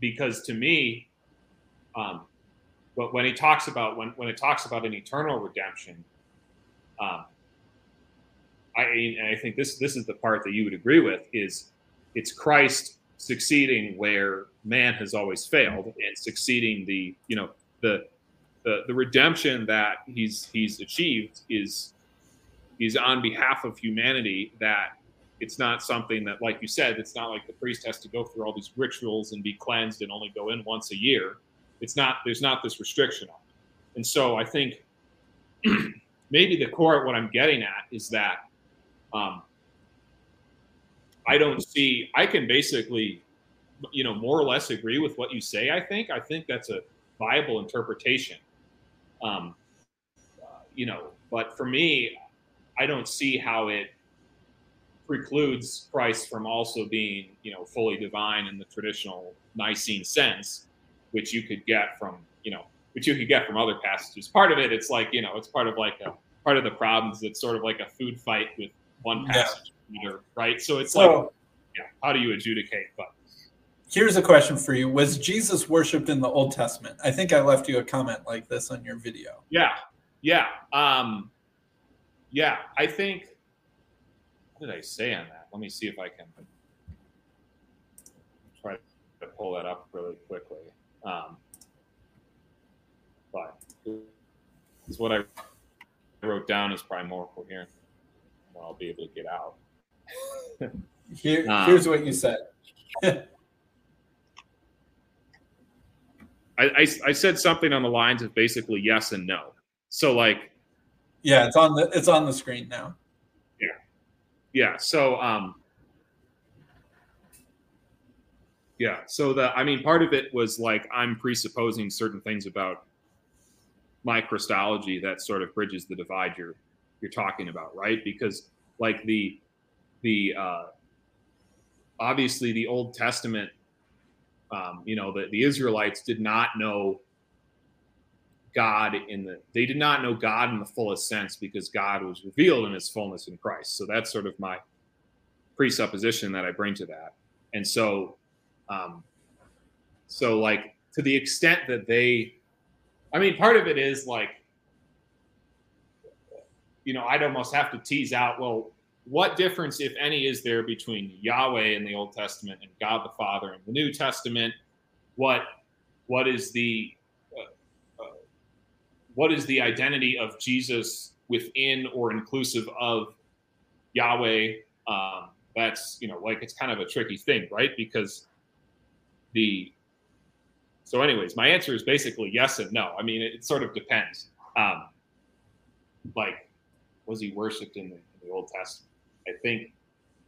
because to me, um, but when he talks about when when it talks about an eternal redemption, um, I I think this this is the part that you would agree with is it's Christ succeeding where man has always failed and succeeding the you know the the, the redemption that he's he's achieved is is on behalf of humanity that it's not something that like you said it's not like the priest has to go through all these rituals and be cleansed and only go in once a year it's not there's not this restriction on it. And so I think maybe the core of what I'm getting at is that um, I don't see I can basically you know more or less agree with what you say. I think I think that's a viable interpretation. Um, uh, you know, but for me, I don't see how it precludes Christ from also being, you know, fully divine in the traditional Nicene sense which you could get from you know which you could get from other passages. Part of it, it's like you know, it's part of like a part of the problems. It's sort of like a food fight with one passage yeah. right? So it's so, like, yeah, how do you adjudicate? But here's a question for you: Was Jesus worshipped in the Old Testament? I think I left you a comment like this on your video. Yeah, yeah. Um, yeah, I think. What did I say on that? Let me see if I can try to pull that up really quickly. Um, but is what I wrote down is probably more coherent. Well, I'll be able to get out. Here, um, here's what you said. I, I, I said something on the lines of basically yes and no. So like, yeah, it's on the it's on the screen now. Yeah, yeah. So um, yeah. So the I mean, part of it was like I'm presupposing certain things about my Christology that sort of bridges the divide you're you're talking about, right? Because like the the uh, obviously the Old Testament, um, you know, the, the Israelites did not know God in the they did not know God in the fullest sense because God was revealed in his fullness in Christ. So that's sort of my presupposition that I bring to that. And so um so like to the extent that they I mean part of it is like you know, I'd almost have to tease out, well, what difference, if any, is there between Yahweh in the Old Testament and God the Father in the New Testament? What what is the uh, uh, what is the identity of Jesus within or inclusive of Yahweh? Um, that's you know like it's kind of a tricky thing, right? Because the so, anyways, my answer is basically yes and no. I mean, it, it sort of depends. Um, like, was he worshipped in the, in the Old Testament? I think,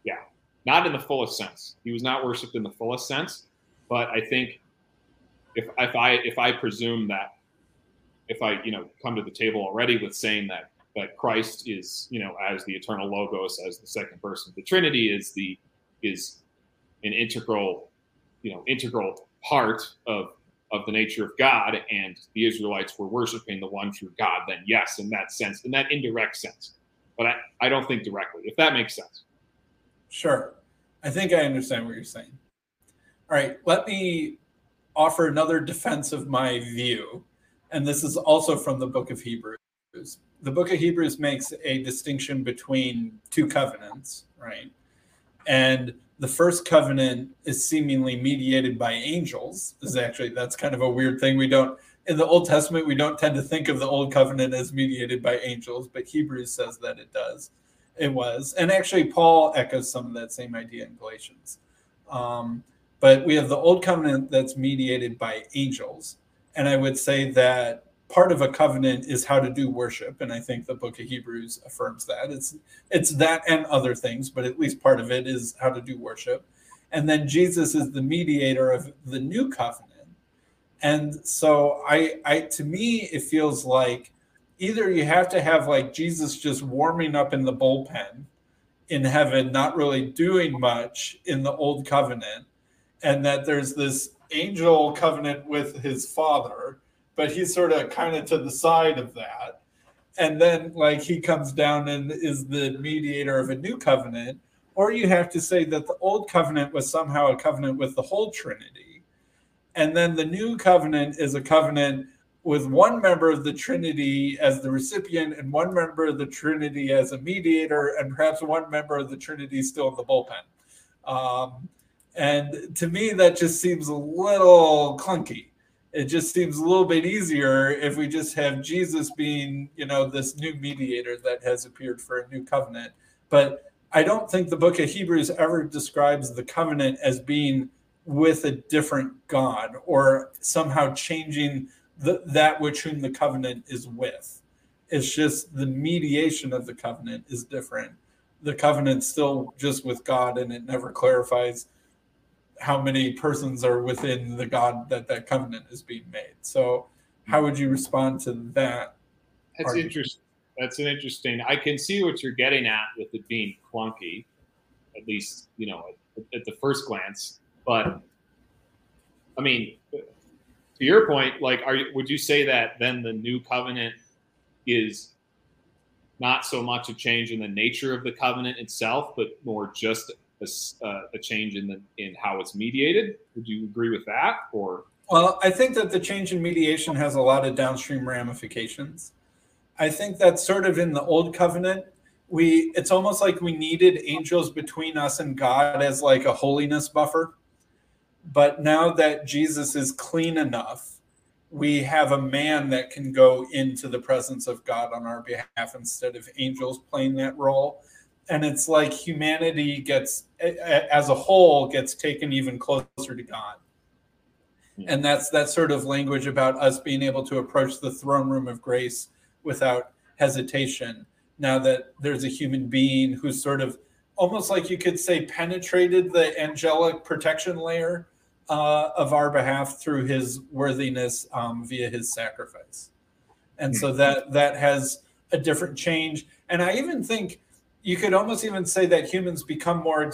yeah, not in the fullest sense. He was not worshipped in the fullest sense, but I think if if I if I presume that if I you know come to the table already with saying that that Christ is you know as the eternal logos as the second person of the Trinity is the is an integral you know integral part of of the nature of God and the Israelites were worshiping the one true God, then yes, in that sense, in that indirect sense but I, I don't think directly, if that makes sense. Sure. I think I understand what you're saying. All right, let me offer another defense of my view. And this is also from the book of Hebrews. The book of Hebrews makes a distinction between two covenants, right? And the first covenant is seemingly mediated by angels. Is actually that's kind of a weird thing. We don't in the Old Testament, we don't tend to think of the Old Covenant as mediated by angels, but Hebrews says that it does. It was. And actually, Paul echoes some of that same idea in Galatians. Um, but we have the Old Covenant that's mediated by angels. And I would say that part of a covenant is how to do worship. And I think the book of Hebrews affirms that. It's it's that and other things, but at least part of it is how to do worship. And then Jesus is the mediator of the new covenant and so I, I to me, it feels like either you have to have like Jesus just warming up in the bullpen in heaven, not really doing much in the old covenant, and that there's this angel covenant with his father, but he's sort of kind of to the side of that. And then like he comes down and is the mediator of a new covenant, or you have to say that the old covenant was somehow a covenant with the whole Trinity and then the new covenant is a covenant with one member of the Trinity as the recipient and one member of the Trinity as a mediator, and perhaps one member of the Trinity still in the bullpen. Um, and to me, that just seems a little clunky. It just seems a little bit easier if we just have Jesus being, you know, this new mediator that has appeared for a new covenant. But I don't think the book of Hebrews ever describes the covenant as being with a different God or somehow changing the, that which whom the covenant is with. It's just the mediation of the covenant is different. The covenant's still just with God, and it never clarifies how many persons are within the God that that covenant is being made. So, how would you respond to that? That's interesting. That's an interesting. I can see what you're getting at with it being clunky, at least you know at, at the first glance. But I mean, to your point, like, are would you say that then the new covenant is not so much a change in the nature of the covenant itself, but more just a, uh, a change in the in how it's mediated? Would you agree with that, or? Well, I think that the change in mediation has a lot of downstream ramifications. I think that sort of in the old covenant, we it's almost like we needed angels between us and God as like a holiness buffer. But now that Jesus is clean enough, we have a man that can go into the presence of God on our behalf instead of angels playing that role. And it's like humanity gets, as a whole, gets taken even closer to God. And that's that sort of language about us being able to approach the throne room of grace without hesitation. Now that there's a human being who's sort of almost like you could say penetrated the angelic protection layer uh, of our behalf through his worthiness um, via his sacrifice. And so that that has a different change. And I even think you could almost even say that humans become more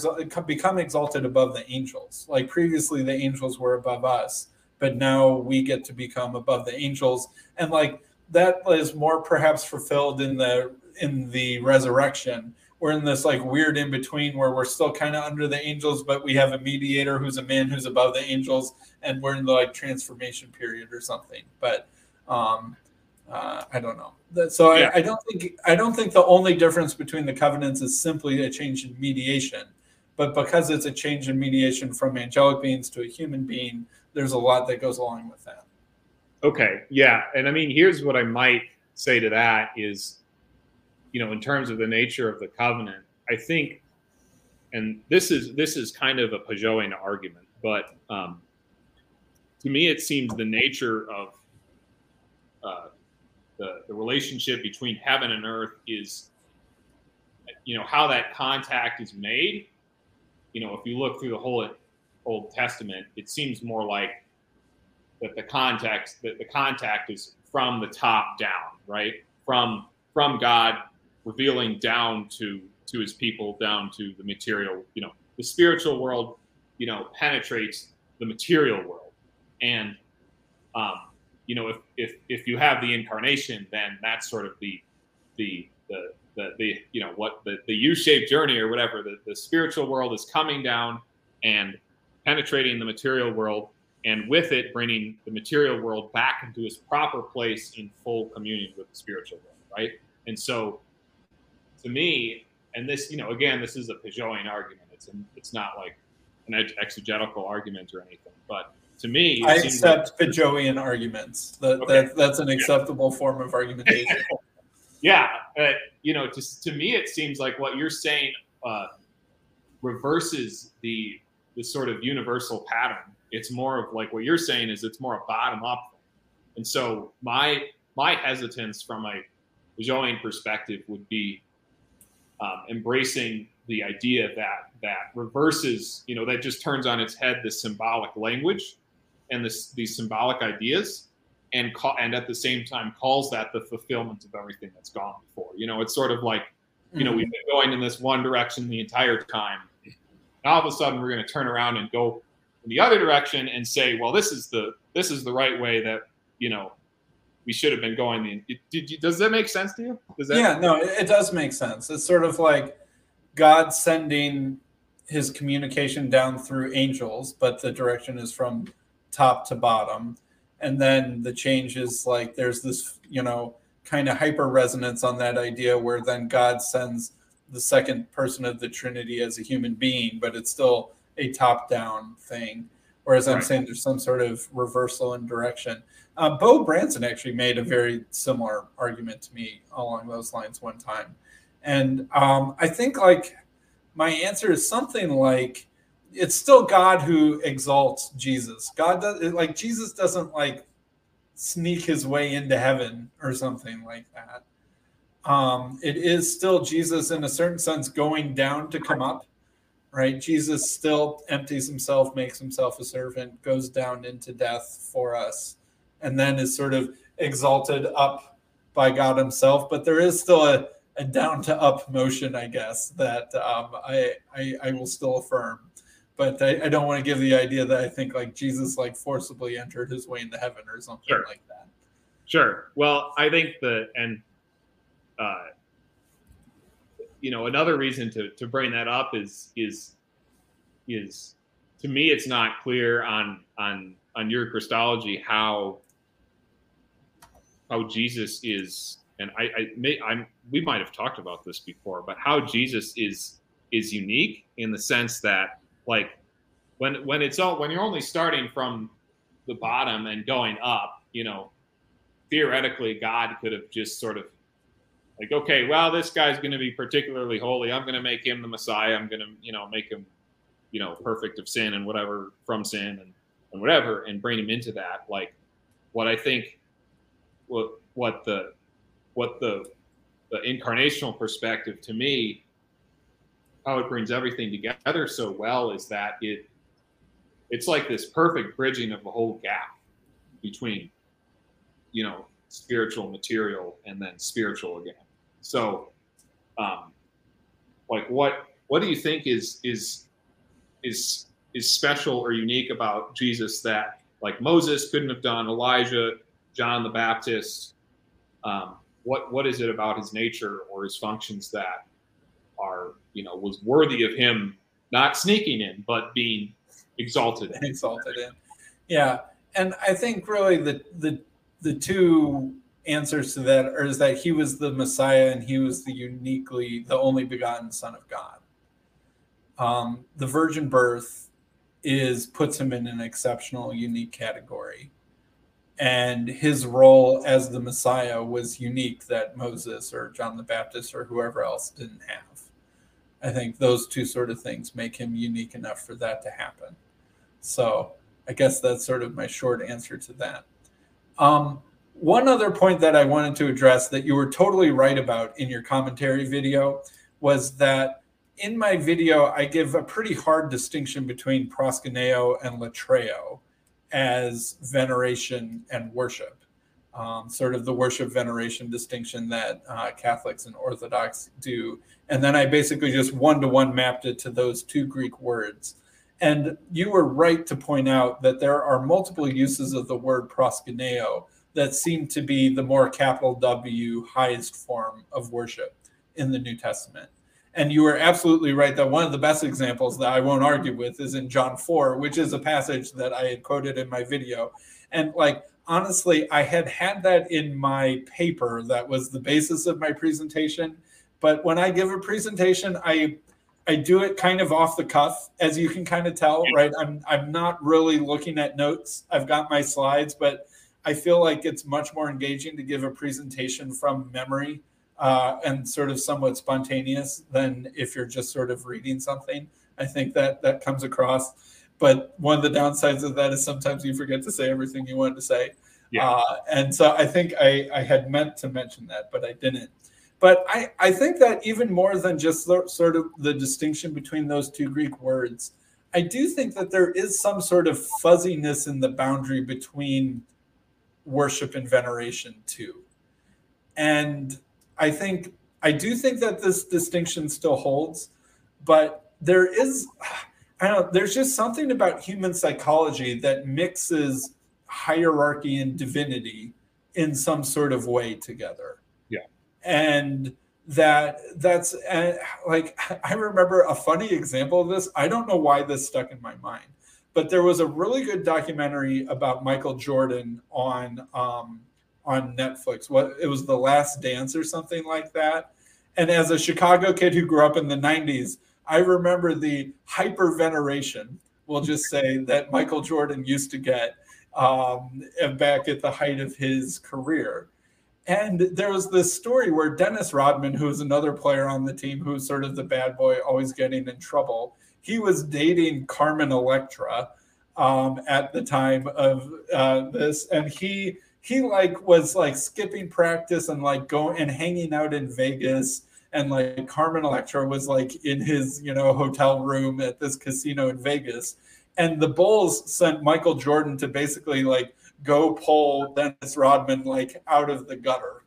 become exalted above the angels. Like previously, the angels were above us, but now we get to become above the angels. And like that is more perhaps fulfilled in the in the resurrection we're in this like weird in between where we're still kind of under the angels, but we have a mediator who's a man who's above the angels, and we're in the like transformation period or something. But um, uh, I don't know. So yeah. I, I, don't think I don't think the only difference between the covenants is simply a change in mediation, but because it's a change in mediation from angelic beings to a human being, there's a lot that goes along with that. Okay, yeah, and I mean, here's what I might say to that is you know, in terms of the nature of the covenant, I think, and this is this is kind of a Pageauian argument, but um, to me, it seems the nature of uh, the the relationship between heaven and earth is, you know, how that contact is made. You know, if you look through the whole Old Testament, it seems more like that the context that the contact is from the top down, right? From from God revealing down to to his people, down to the material. You know, the spiritual world, you know, penetrates the material world, and um, you know, if if if you have the incarnation, then that's sort of the the the the, the you know what the, the U-shaped journey or whatever the, the spiritual world is coming down and penetrating the material world and with it bringing the material world back into its proper place in full communion with the spiritual world right and so to me, and this, you know, again, this is a Pageauian argument. It's an, it's not like an exegetical argument or anything, but to me, I accept like, arguments. That, okay. that that's an acceptable yeah. form of argumentation. yeah, uh, you know, to to me, it seems like what you're saying uh, reverses the the sort of universal pattern. It's more of like what you're saying is it's more a bottom up thing. And so my my hesitance from a Pageauian perspective would be um, embracing the idea that that reverses, you know, that just turns on its head the symbolic language and this, these symbolic ideas, and call, and at the same time calls that the fulfillment of everything that's gone before. You know, it's sort of like, you know, mm-hmm. we've been going in this one direction the entire time. Now all of a sudden we're going to turn around and go in the other direction and say, well, this is the this is the right way that you know we should have been going. Did, does that make sense to you? Does that yeah, no, it does make sense. It's sort of like God sending his communication down through angels, but the direction is from top to bottom. And then the change is like there's this, you know, kind of hyper resonance on that idea where then God sends the second person of the Trinity as a human being, but it's still a top down thing. Whereas I'm saying there's some sort of reversal in direction. Uh, Beau Branson actually made a very similar argument to me along those lines one time, and um, I think like my answer is something like it's still God who exalts Jesus. God does like Jesus doesn't like sneak his way into heaven or something like that. Um, it is still Jesus in a certain sense going down to come up, right? Jesus still empties himself, makes himself a servant, goes down into death for us and then is sort of exalted up by God Himself. But there is still a, a down to up motion, I guess, that um, I, I, I will still affirm. But I, I don't want to give the idea that I think like Jesus like forcibly entered his way into heaven or something sure. like that. Sure. Well, I think the and uh, you know another reason to to bring that up is is is to me it's not clear on on on your Christology how how Jesus is and I, I may, I'm, we might have talked about this before, but how Jesus is is unique in the sense that like when when it's all when you're only starting from the bottom and going up, you know, theoretically God could have just sort of like, okay, well, this guy's going to be particularly holy. I'm going to make him the Messiah. I'm going to, you know, make him, you know, perfect of sin and whatever from sin and, and whatever, and bring him into that. Like, what I think, what what the what the the incarnational perspective to me, how it brings everything together so well is that it it's like this perfect bridging of the whole gap between, you know, spiritual material and then spiritual again. So, um, like, what what do you think is is is is special or unique about Jesus that like Moses couldn't have done, Elijah, John the Baptist? Um, what what is it about his nature or his functions that are you know was worthy of him not sneaking in but being exalted exalted in yeah and i think really the the the two answers to that are is that he was the Messiah and he was the uniquely the only begotten Son of God. Um, the virgin birth is puts him in an exceptional, unique category, and his role as the Messiah was unique that Moses or John the Baptist or whoever else didn't have. I think those two sort of things make him unique enough for that to happen. So I guess that's sort of my short answer to that. Um, one other point that I wanted to address that you were totally right about in your commentary video was that in my video, I give a pretty hard distinction between proskuneo and latreo as veneration and worship. Um, sort of the worship veneration distinction that uh, Catholics and Orthodox do. And then I basically just one to one mapped it to those two Greek words. And you were right to point out that there are multiple uses of the word proskuneo that seem to be the more capital W highest form of worship in the New Testament. And you were absolutely right that one of the best examples that I won't argue with is in John 4, which is a passage that I had quoted in my video. And like, honestly, I had had that in my paper that was the basis of my presentation. But when I give a presentation, I I do it kind of off the cuff, as you can kind of tell, right? I'm I'm not really looking at notes. I've got my slides, but I feel like it's much more engaging to give a presentation from memory uh, and sort of somewhat spontaneous than if you're just sort of reading something. I think that that comes across. But one of the downsides of that is sometimes you forget to say everything you wanted to say. Yeah. Uh, and so I think I, I had meant to mention that, but I didn't. But I, I think that even more than just sort of the distinction between those two Greek words, I do think that there is some sort of fuzziness in the boundary between worship and veneration too. And I think I do think that this distinction still holds, but there is I don't know, there's just something about human psychology that mixes hierarchy and divinity in some sort of way together. Yeah. And that that's uh, like I remember a funny example of this. I don't know why this stuck in my mind but there was a really good documentary about Michael Jordan on um, on Netflix. What it was, The Last Dance or something like that. And as a Chicago kid who grew up in the '90s, I remember the hyper veneration. We'll just say that Michael Jordan used to get um, back at the height of his career. And there was this story where Dennis Rodman, who was another player on the team, who was sort of the bad boy, always getting in trouble, he was dating Carmen Electra um, at the time of uh, this, and he he like was like skipping practice and like going and hanging out in Vegas. And like Carmen Electra was like in his, you know, hotel room at this casino in Vegas. And the Bulls sent Michael Jordan to basically like go pull Dennis Rodman like out of the gutter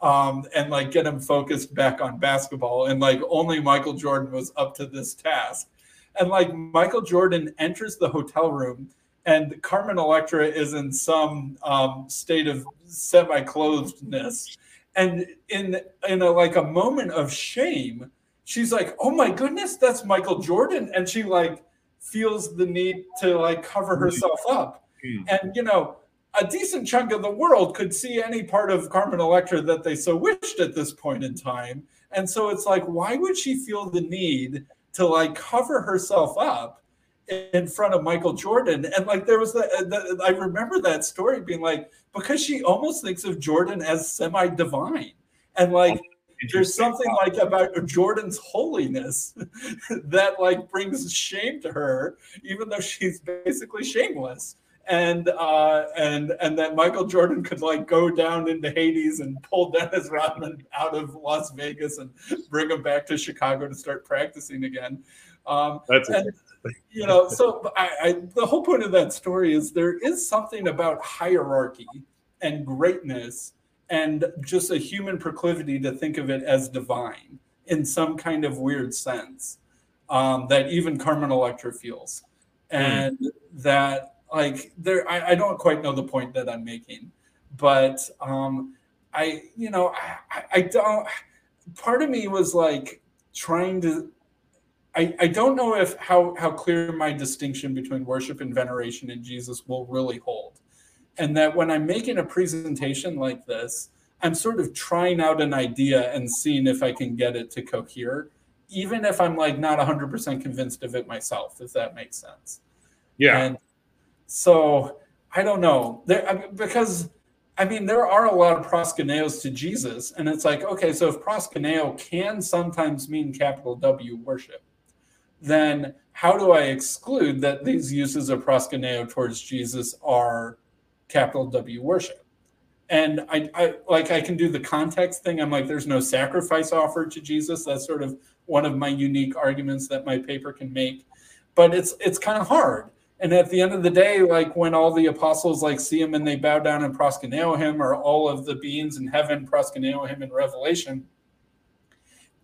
um, and like get him focused back on basketball. And like only Michael Jordan was up to this task. And like Michael Jordan enters the hotel room and Carmen Electra is in some um, state of semi-clothedness. And in in a, like a moment of shame, she's like, "Oh my goodness, that's Michael Jordan," and she like feels the need to like cover herself up. Mm-hmm. And you know, a decent chunk of the world could see any part of Carmen Electra that they so wished at this point in time. And so it's like, why would she feel the need to like cover herself up in front of Michael Jordan? And like, there was that, I remember that story being like, because she almost thinks of Jordan as semi divine. And like, there's something like about Jordan's holiness that like brings shame to her, even though she's basically shameless. And uh, and and that Michael Jordan could like go down into Hades and pull Dennis Rodman out of Las Vegas and bring him back to Chicago to start practicing again. Um, That's and, you know, so I, I, the whole point of that story is there is something about hierarchy and greatness and just a human proclivity to think of it as divine in some kind of weird sense um, that even Carmen Electra feels. Hmm. And mm. that, like, there, I, I, don't quite know the point that I'm making, but um, I, you know, I, I don't, part of me was like trying to, I, I don't know if how, how clear my distinction between worship and veneration in Jesus will really hold and that when I'm making a presentation like this, I'm sort of trying out an idea and seeing if I can get it to cohere, even if I'm like not 100% convinced of it myself, if that makes sense. Yeah. And so I don't know there because I mean there are a lot of proskuneos to Jesus, and it's like okay, so if proskuneo can sometimes mean capital W worship, then how do I exclude that these uses of proskuneo towards Jesus are capital W worship. And I, I like I can do the context thing. I'm like, there's no sacrifice offered to Jesus. That's sort of one of my unique arguments that my paper can make. But it's it's kind of hard. And at the end of the day, like when all the apostles like see him and they bow down and proskuneo him, or all of the beings in heaven proskuneo him in Revelation,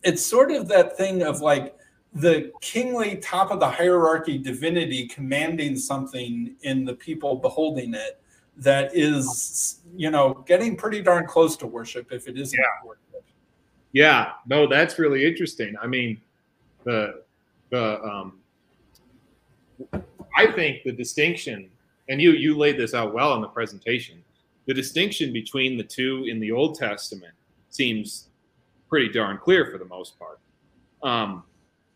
it's sort of that thing of like the kingly top of the hierarchy divinity commanding something in the people beholding it that is, you know, getting pretty darn close to worship if it isn't yeah. worship. Yeah, no, that's really interesting. I mean, the the um, I think the distinction, and you you laid this out well in the presentation. The distinction between the two in the Old Testament seems pretty darn clear for the most part. Um,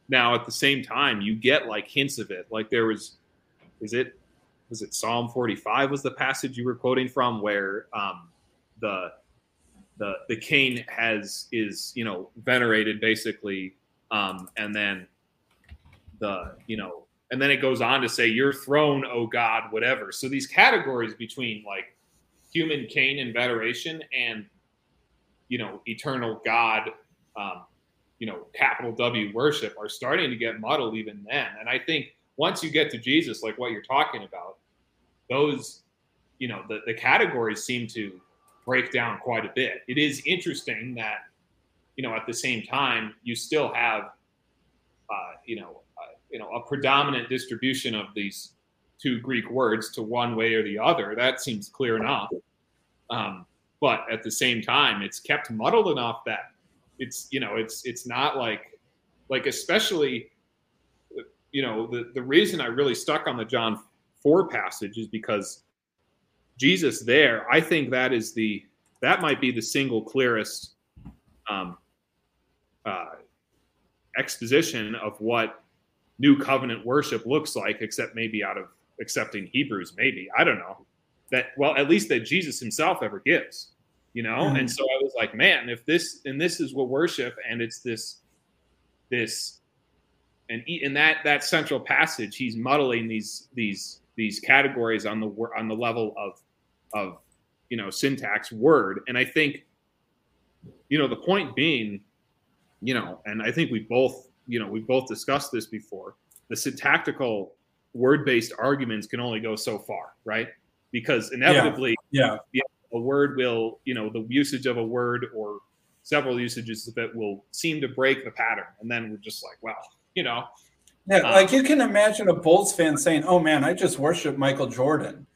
now, at the same time, you get like hints of it. Like there was, is it was it Psalm 45 was the passage you were quoting from where um, the the the king has is you know venerated basically, um, and then the you know and then it goes on to say your throne, oh God, whatever. So these categories between like human king and veneration and you know eternal God, um, you know capital W worship are starting to get muddled even then, and I think once you get to Jesus, like what you're talking about, those, you know, the, the categories seem to break down quite a bit. It is interesting that, you know, at the same time, you still have, uh, you know, uh, you know, a predominant distribution of these two Greek words to one way or the other. That seems clear enough. Um, but at the same time, it's kept muddled enough that it's, you know, it's it's not like, like especially, you know, the the reason I really stuck on the John 4 passage is because Jesus there, I think that is the that might be the single clearest um, uh, exposition of what new covenant worship looks like, except maybe out of accepting Hebrews, maybe I don't know that. Well, at least that Jesus Himself ever gives, you know. Mm-hmm. And so I was like, man, if this and this is what worship, and it's this this and in that that central passage, He's muddling these these these categories on the on the level of of you know syntax word and i think you know the point being you know and i think we both you know we both discussed this before the syntactical word based arguments can only go so far right because inevitably yeah, yeah. A word will you know the usage of a word or several usages of it will seem to break the pattern and then we're just like well you know yeah, um, like you can imagine a Bulls fan saying, "Oh man, I just worship Michael Jordan,"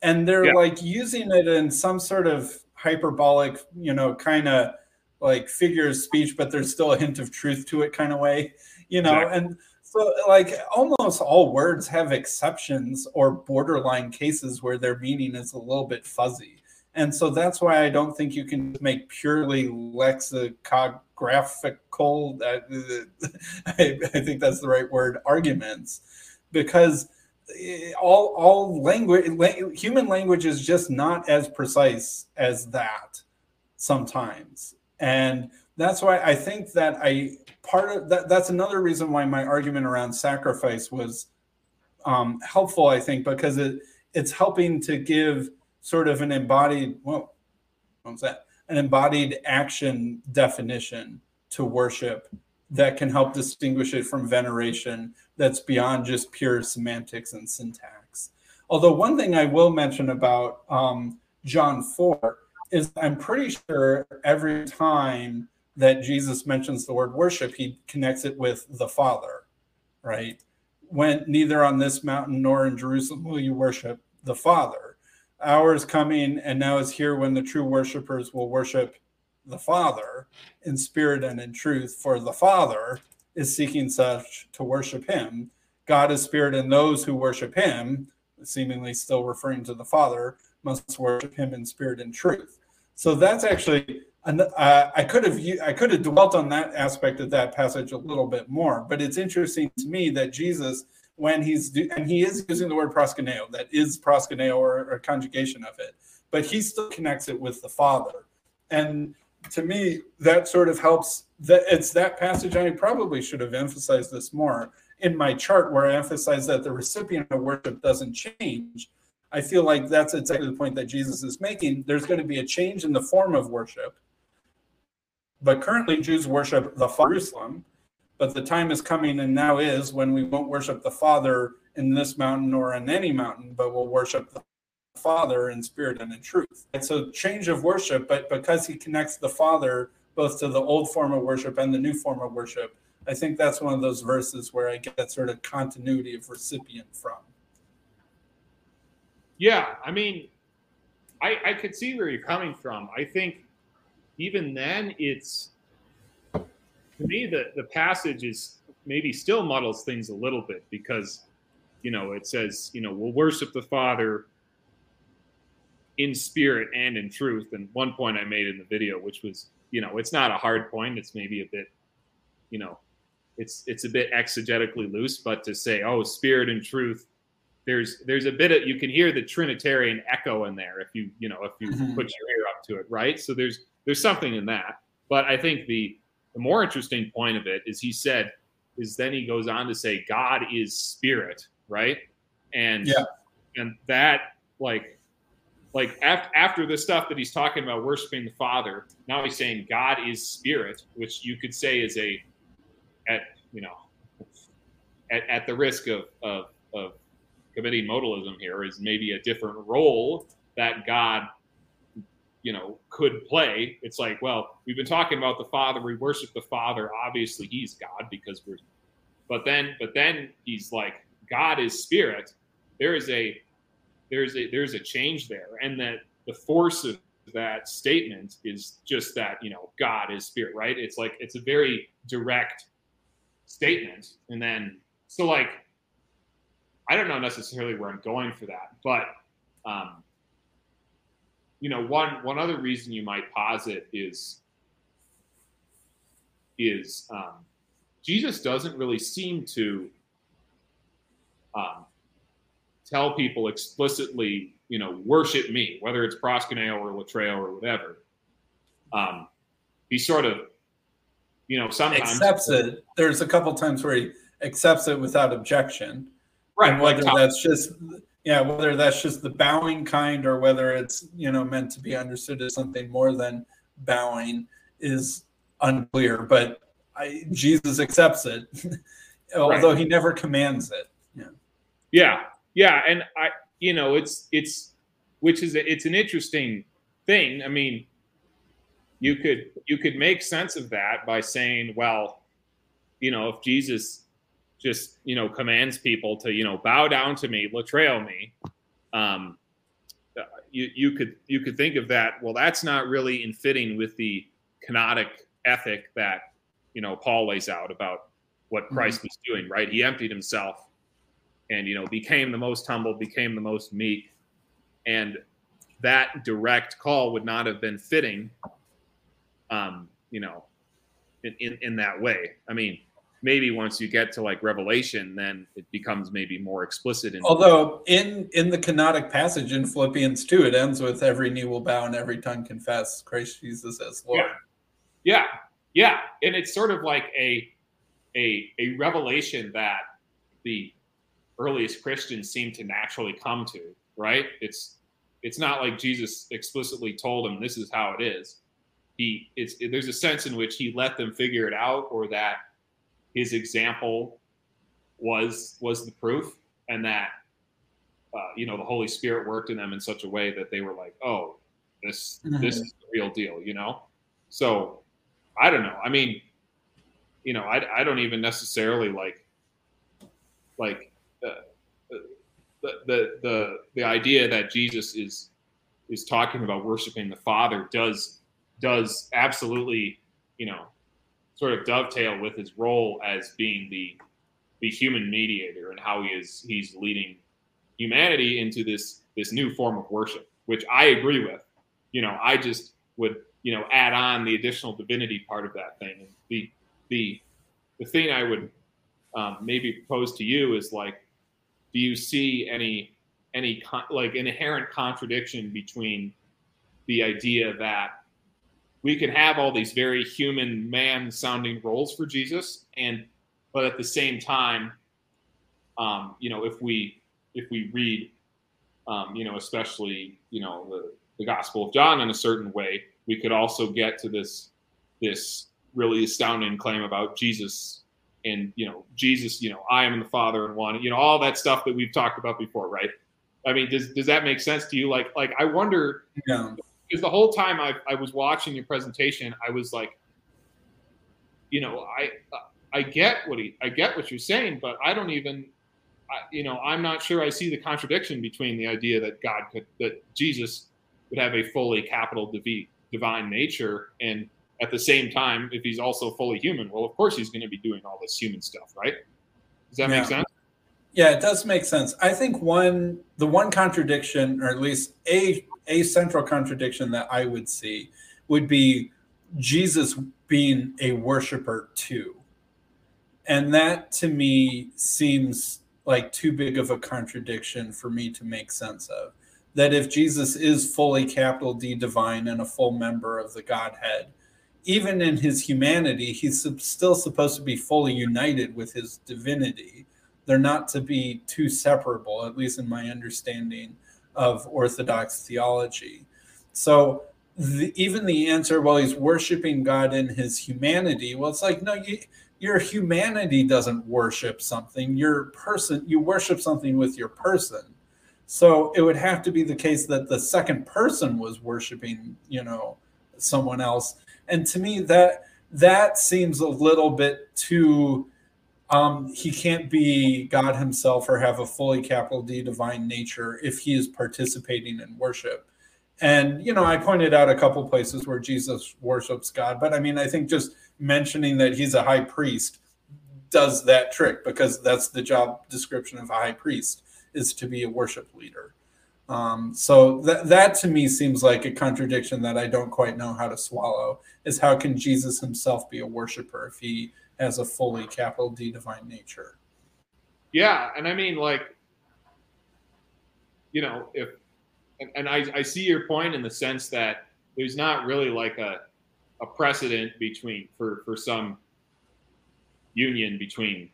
and they're yeah. like using it in some sort of hyperbolic, you know, kind of like figure of speech, but there's still a hint of truth to it, kind of way, you know. Exactly. And So, like, almost all words have exceptions or borderline cases where their meaning is a little bit fuzzy. And so that's why I don't think you can make purely lexicographical, uh, I, I think that's the right word, arguments, because eh, all all language human language is just not as precise as that sometimes. And that's why i think that i part of that that's another reason why my argument around sacrifice was um, helpful i think because it it's helping to give sort of an embodied well what's that an embodied action definition to worship that can help distinguish it from veneration that's beyond just pure semantics and syntax although one thing i will mention about um, john 4 is i'm pretty sure every time that Jesus mentions the word worship, he connects it with the Father, right? When neither on this mountain nor in Jerusalem will you worship the Father. Hour is coming and now is here when the true worshipers will worship the Father in spirit and in truth, for the Father is seeking such to worship him. God is spirit, and those who worship him, seemingly still referring to the Father, must worship him in spirit and truth. So that's actually uh, I could have I could have dwelt on that aspect of that passage a little bit more, but it's interesting to me that Jesus, when he's and he is using the word proskuneo, that is proskuneo or, or conjugation of it, but he still connects it with the Father, and to me that sort of helps. That it's that passage. I probably should have emphasized this more in my chart, where I emphasize that the recipient of worship doesn't change. I feel like that's exactly the point that Jesus is making. There's going to be a change in the form of worship but currently, Jews worship the Jerusalem. But the time is coming, and now is when we won't worship the Father in this mountain or in any mountain, but we'll worship the Father in spirit and in truth. It's a change of worship, but because he connects the Father both to the old form of worship and the new form of worship, I think that's one of those verses where I get that sort of continuity of recipient from. Yeah, I mean, I, I could see where you're coming from. I think even then, it's me the the passage is maybe still muddles things a little bit because you know it says you know we'll worship the Father in spirit and in truth. And one point I made in the video, which was you know it's not a hard point. It's maybe a bit you know it's it's a bit exegetically loose, but to say oh spirit and truth there's there's a bit of you can hear the trinitarian echo in there if you you know if you mm-hmm. put your ear up to it right so there's there's something in that. But I think the the more interesting point of it is he said is then he goes on to say God is spirit, right? And yeah. and that like like after, after the stuff that he's talking about worshiping the Father, now he's saying God is spirit, which you could say is a at you know at, at the risk of, of of committing modalism here is maybe a different role that God you know could play. It's like well we've been talking about the father. We worship the father. Obviously he's god because we're but then but then he's like god is spirit. There is a there's a there's a change there. And that the force of that statement is just that you know god is spirit right? It's like it's a very direct statement. And then so like i don't know necessarily where i'm going for that but um you know, one one other reason you might posit is is um, Jesus doesn't really seem to um, tell people explicitly, you know, worship me, whether it's proskuneo or latreo or whatever. Um, he sort of, you know, sometimes accepts it. There's a couple times where he accepts it without objection, right? And whether like that's just yeah whether that's just the bowing kind or whether it's you know meant to be understood as something more than bowing is unclear but I, jesus accepts it although right. he never commands it. Yeah. Yeah yeah and i you know it's it's which is it's an interesting thing. I mean you could you could make sense of that by saying well you know if jesus just you know commands people to you know bow down to me, latreo me. Um, you you could you could think of that. Well, that's not really in fitting with the kenotic ethic that you know Paul lays out about what mm-hmm. Christ mm-hmm. was doing, right? He emptied himself and you know became the most humble, became the most meek, and that direct call would not have been fitting, um, you know, in, in, in that way. I mean, maybe once you get to like Revelation, then it becomes maybe more explicit. In- Although in in the kenotic passage in Philippians two, it ends with every knee will bow and every tongue confess Christ Jesus as Lord. Yeah, yeah, yeah. and it's sort of like a a a revelation that the earliest Christians seem to naturally come to. Right? It's it's not like Jesus explicitly told them this is how it is. He it's there's a sense in which he let them figure it out, or that his example was was the proof, and that uh, you know the Holy Spirit worked in them in such a way that they were like, oh, this this is the real deal, you know. So I don't know. I mean, you know, I I don't even necessarily like like. Uh, the, the the the idea that Jesus is is talking about worshiping the Father does does absolutely you know sort of dovetail with his role as being the the human mediator and how he is he's leading humanity into this this new form of worship, which I agree with. You know, I just would you know add on the additional divinity part of that thing. The the the thing I would um, maybe propose to you is like do you see any any con- like inherent contradiction between the idea that we can have all these very human man sounding roles for Jesus. And but at the same time um, you know if we if we read um, you know especially you know the, the gospel of John in a certain way we could also get to this this really astounding claim about Jesus and you know jesus you know i am the father and one you know all that stuff that we've talked about before right? I mean does, does that make sense to you? Like like i wonder. Because the whole time I, I was watching your presentation i was like you know i i get what he i get what you're saying but i don't even I, you know i'm not sure i see the contradiction between the idea that god could that jesus would have a fully capital divine nature and at the same time, if he's also fully human, well, of course he's going to be doing all this human stuff, right? Does that yeah. make sense? Yeah, it does make sense. I think one the one contradiction, or at least a a central contradiction that I would see would be Jesus being a worshiper too. And that to me seems like too big of a contradiction for me to make sense of. That if Jesus is fully capital D divine and a full member of the Godhead, even in his humanity, he's still supposed to be fully united with his divinity. They're not to be too separable, at least in my understanding of Orthodox theology. So the, even the answer, well, he's worshiping God in his humanity. Well, it's like no, you, your humanity doesn't worship something. Your person, you worship something with your person. So it would have to be the case that the second person was worshiping, you know, someone else and to me that that seems a little bit too um, he can't be God himself or have a fully capital D divine nature if he is participating in worship. And, you know, I pointed out a couple places where Jesus worships God, but I mean, I think just mentioning that he's a high priest does that trick because that's the job description of a high priest is to be a worship leader. Um, so that that to me seems like a contradiction that I don't quite know how to swallow. Is how can Jesus himself be a worshiper if he has a fully capital D divine nature? Yeah, and I mean like, you know, if and, and I, I see your point in the sense that there's not really like a a precedent between for for some union between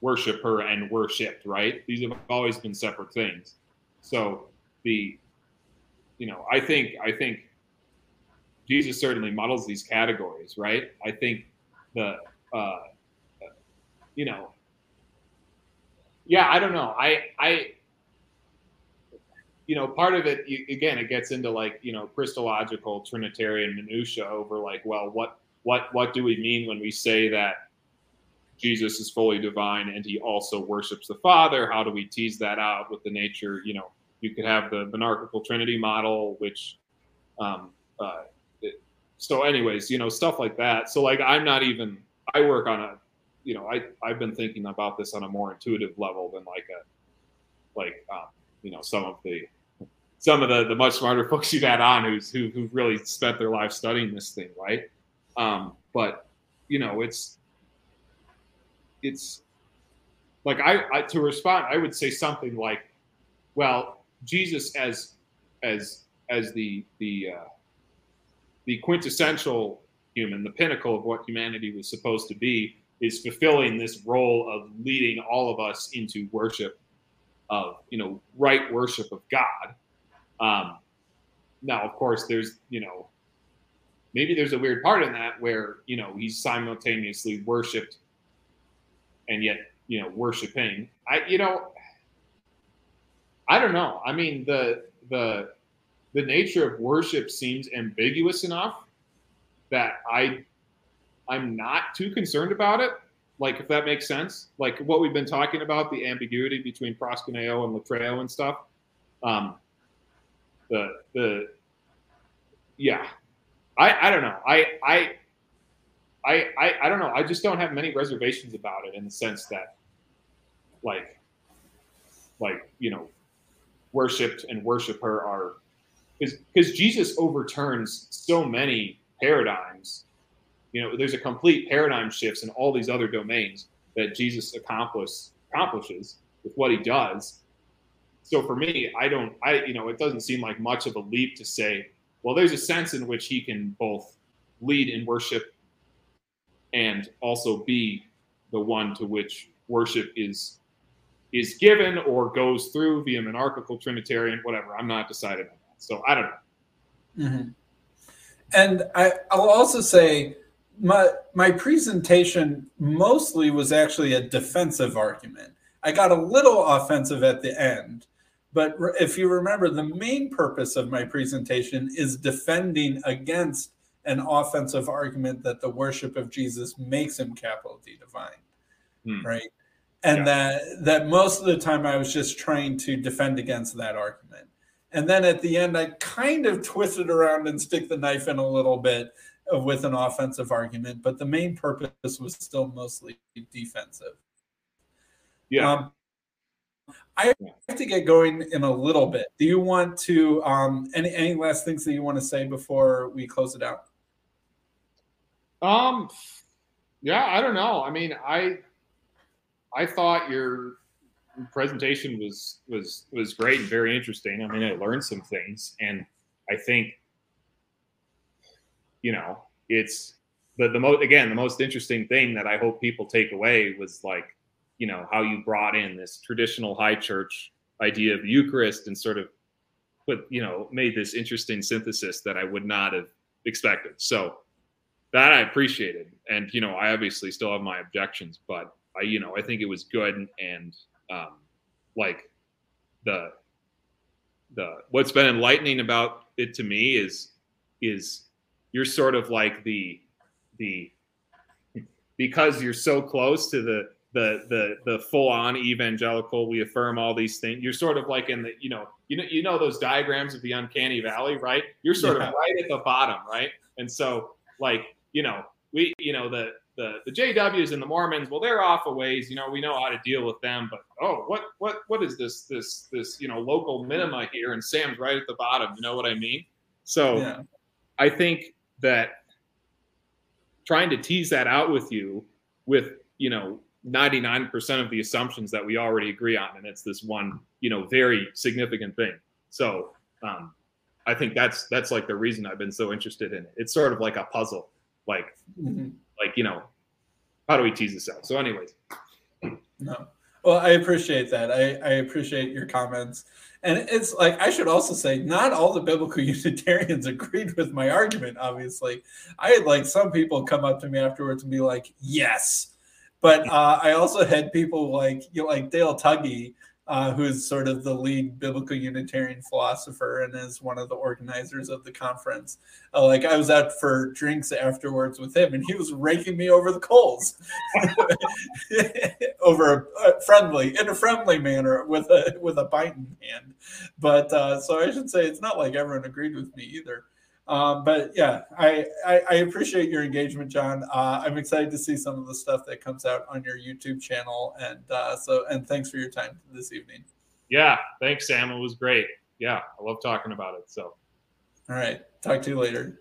worshiper and worshipped, right? These have always been separate things. So the you know i think i think jesus certainly models these categories right i think the uh you know yeah i don't know i i you know part of it again it gets into like you know christological trinitarian minutia over like well what what what do we mean when we say that jesus is fully divine and he also worships the father how do we tease that out with the nature you know you could have the monarchical trinity model, which, um, uh, it, so anyways, you know, stuff like that. So like, I'm not even, I work on a you know, I I've been thinking about this on a more intuitive level than like a like um, you know some of the some of the the much smarter folks you've had on who's who who've really spent their life studying this thing, right? Um, but you know, it's it's like I, I to respond, I would say something like, well, Jesus as as as the the uh, the quintessential human, the pinnacle of what humanity was supposed to be, is fulfilling this role of leading all of us into worship of you know right worship of God. Um, now, of course, there's you know maybe there's a weird part in that where you know he's simultaneously worshipped and yet you know worshiping. I you know I don't know. I mean the the the nature of worship seems ambiguous enough that I I'm not too concerned about it. Like if that makes sense. Like what we've been talking about, the ambiguity between proskuneo and latreo and stuff. Um, the the yeah. I I don't know. I I I, I I don't know. I just don't have many reservations about it in the sense that like like you know worshipped and worshiper are because Jesus overturns so many paradigms. You know, there's a complete paradigm shifts in all these other domains that Jesus accomplish, accomplishes with what he does. So for me, I don't, I, you know, it doesn't seem like much of a leap to say, well, there's a sense in which he can both lead in worship and also be the one to which worship is is given or goes through via monarchical trinitarian whatever i'm not decided on that so i don't know mm-hmm. And I, i'll also say my my presentation mostly was actually a defensive argument i got a little offensive at the end but if you remember the main purpose of my presentation is defending against an offensive argument that the worship of Jesus makes him capital D divine, hmm. right? And yeah. that that most of the time I was just trying to defend against that argument. And then at the end, I kind of twisted around and stick the knife in a little bit with an offensive argument, but the main purpose was still mostly defensive. Yeah. Um, I have to get going in a little bit. Do you want to um, any any last things that you want to say before we close it out? Um, yeah, I don't know. I mean, I I thought your presentation was was was great and very interesting. I mean, I learned some things, and I think you know it's the the most again the most interesting thing that I hope people take away was like you know how you brought in this traditional high church idea of Eucharist and sort of put you know made this interesting synthesis that I would not have expected. So that I appreciated. And, you know, I obviously still have my objections, but I, you know, I think it was good. And, um, like the, the, what's been enlightening about it to me is, is you're sort of like the, the, because you're so close to the, the the the full on evangelical we affirm all these things you're sort of like in the you know you know you know those diagrams of the uncanny valley right you're sort yeah. of right at the bottom right and so like you know, we, you know, the, the, the JWs and the Mormons, well, they're off a ways, you know, we know how to deal with them, but oh, what, what, what is this, this, this, you know, local minima here? And Sam's right at the bottom. You know what I mean? So yeah. I think that trying to tease that out with you with, you know, 99% of the assumptions that we already agree on. And it's this one, you know, very significant thing. So, um, I think that's that's like the reason I've been so interested in it. It's sort of like a puzzle. Like, mm-hmm. Like you know, how do we tease this out? So, anyways. No. Well, I appreciate that. I, I appreciate your comments. And it's like I should also say, not all the biblical Unitarians agreed with my argument. Obviously, I had like some people come up to me afterwards and be like, "Yes," but uh, I also had people like you know, like Dale Tuggy uh, who's sort of the lead biblical Unitarian philosopher and is one of the organizers of the conference. Uh, like I was out for drinks afterwards with him, and he was raking me over the coals, over a, friendly, in a friendly manner, with a with a biting hand. But uh, so I should say it's not like everyone agreed with me either. Um, but yeah, I, I, I appreciate your engagement, Jon. Uh, I'm excited to see some of the stuff that comes out on your YouTube channel, and uh, so and thanks for your time this evening. Yeah, thanks, Sam. It was great. Yeah, I love talking about it. So, all right, talk to you later.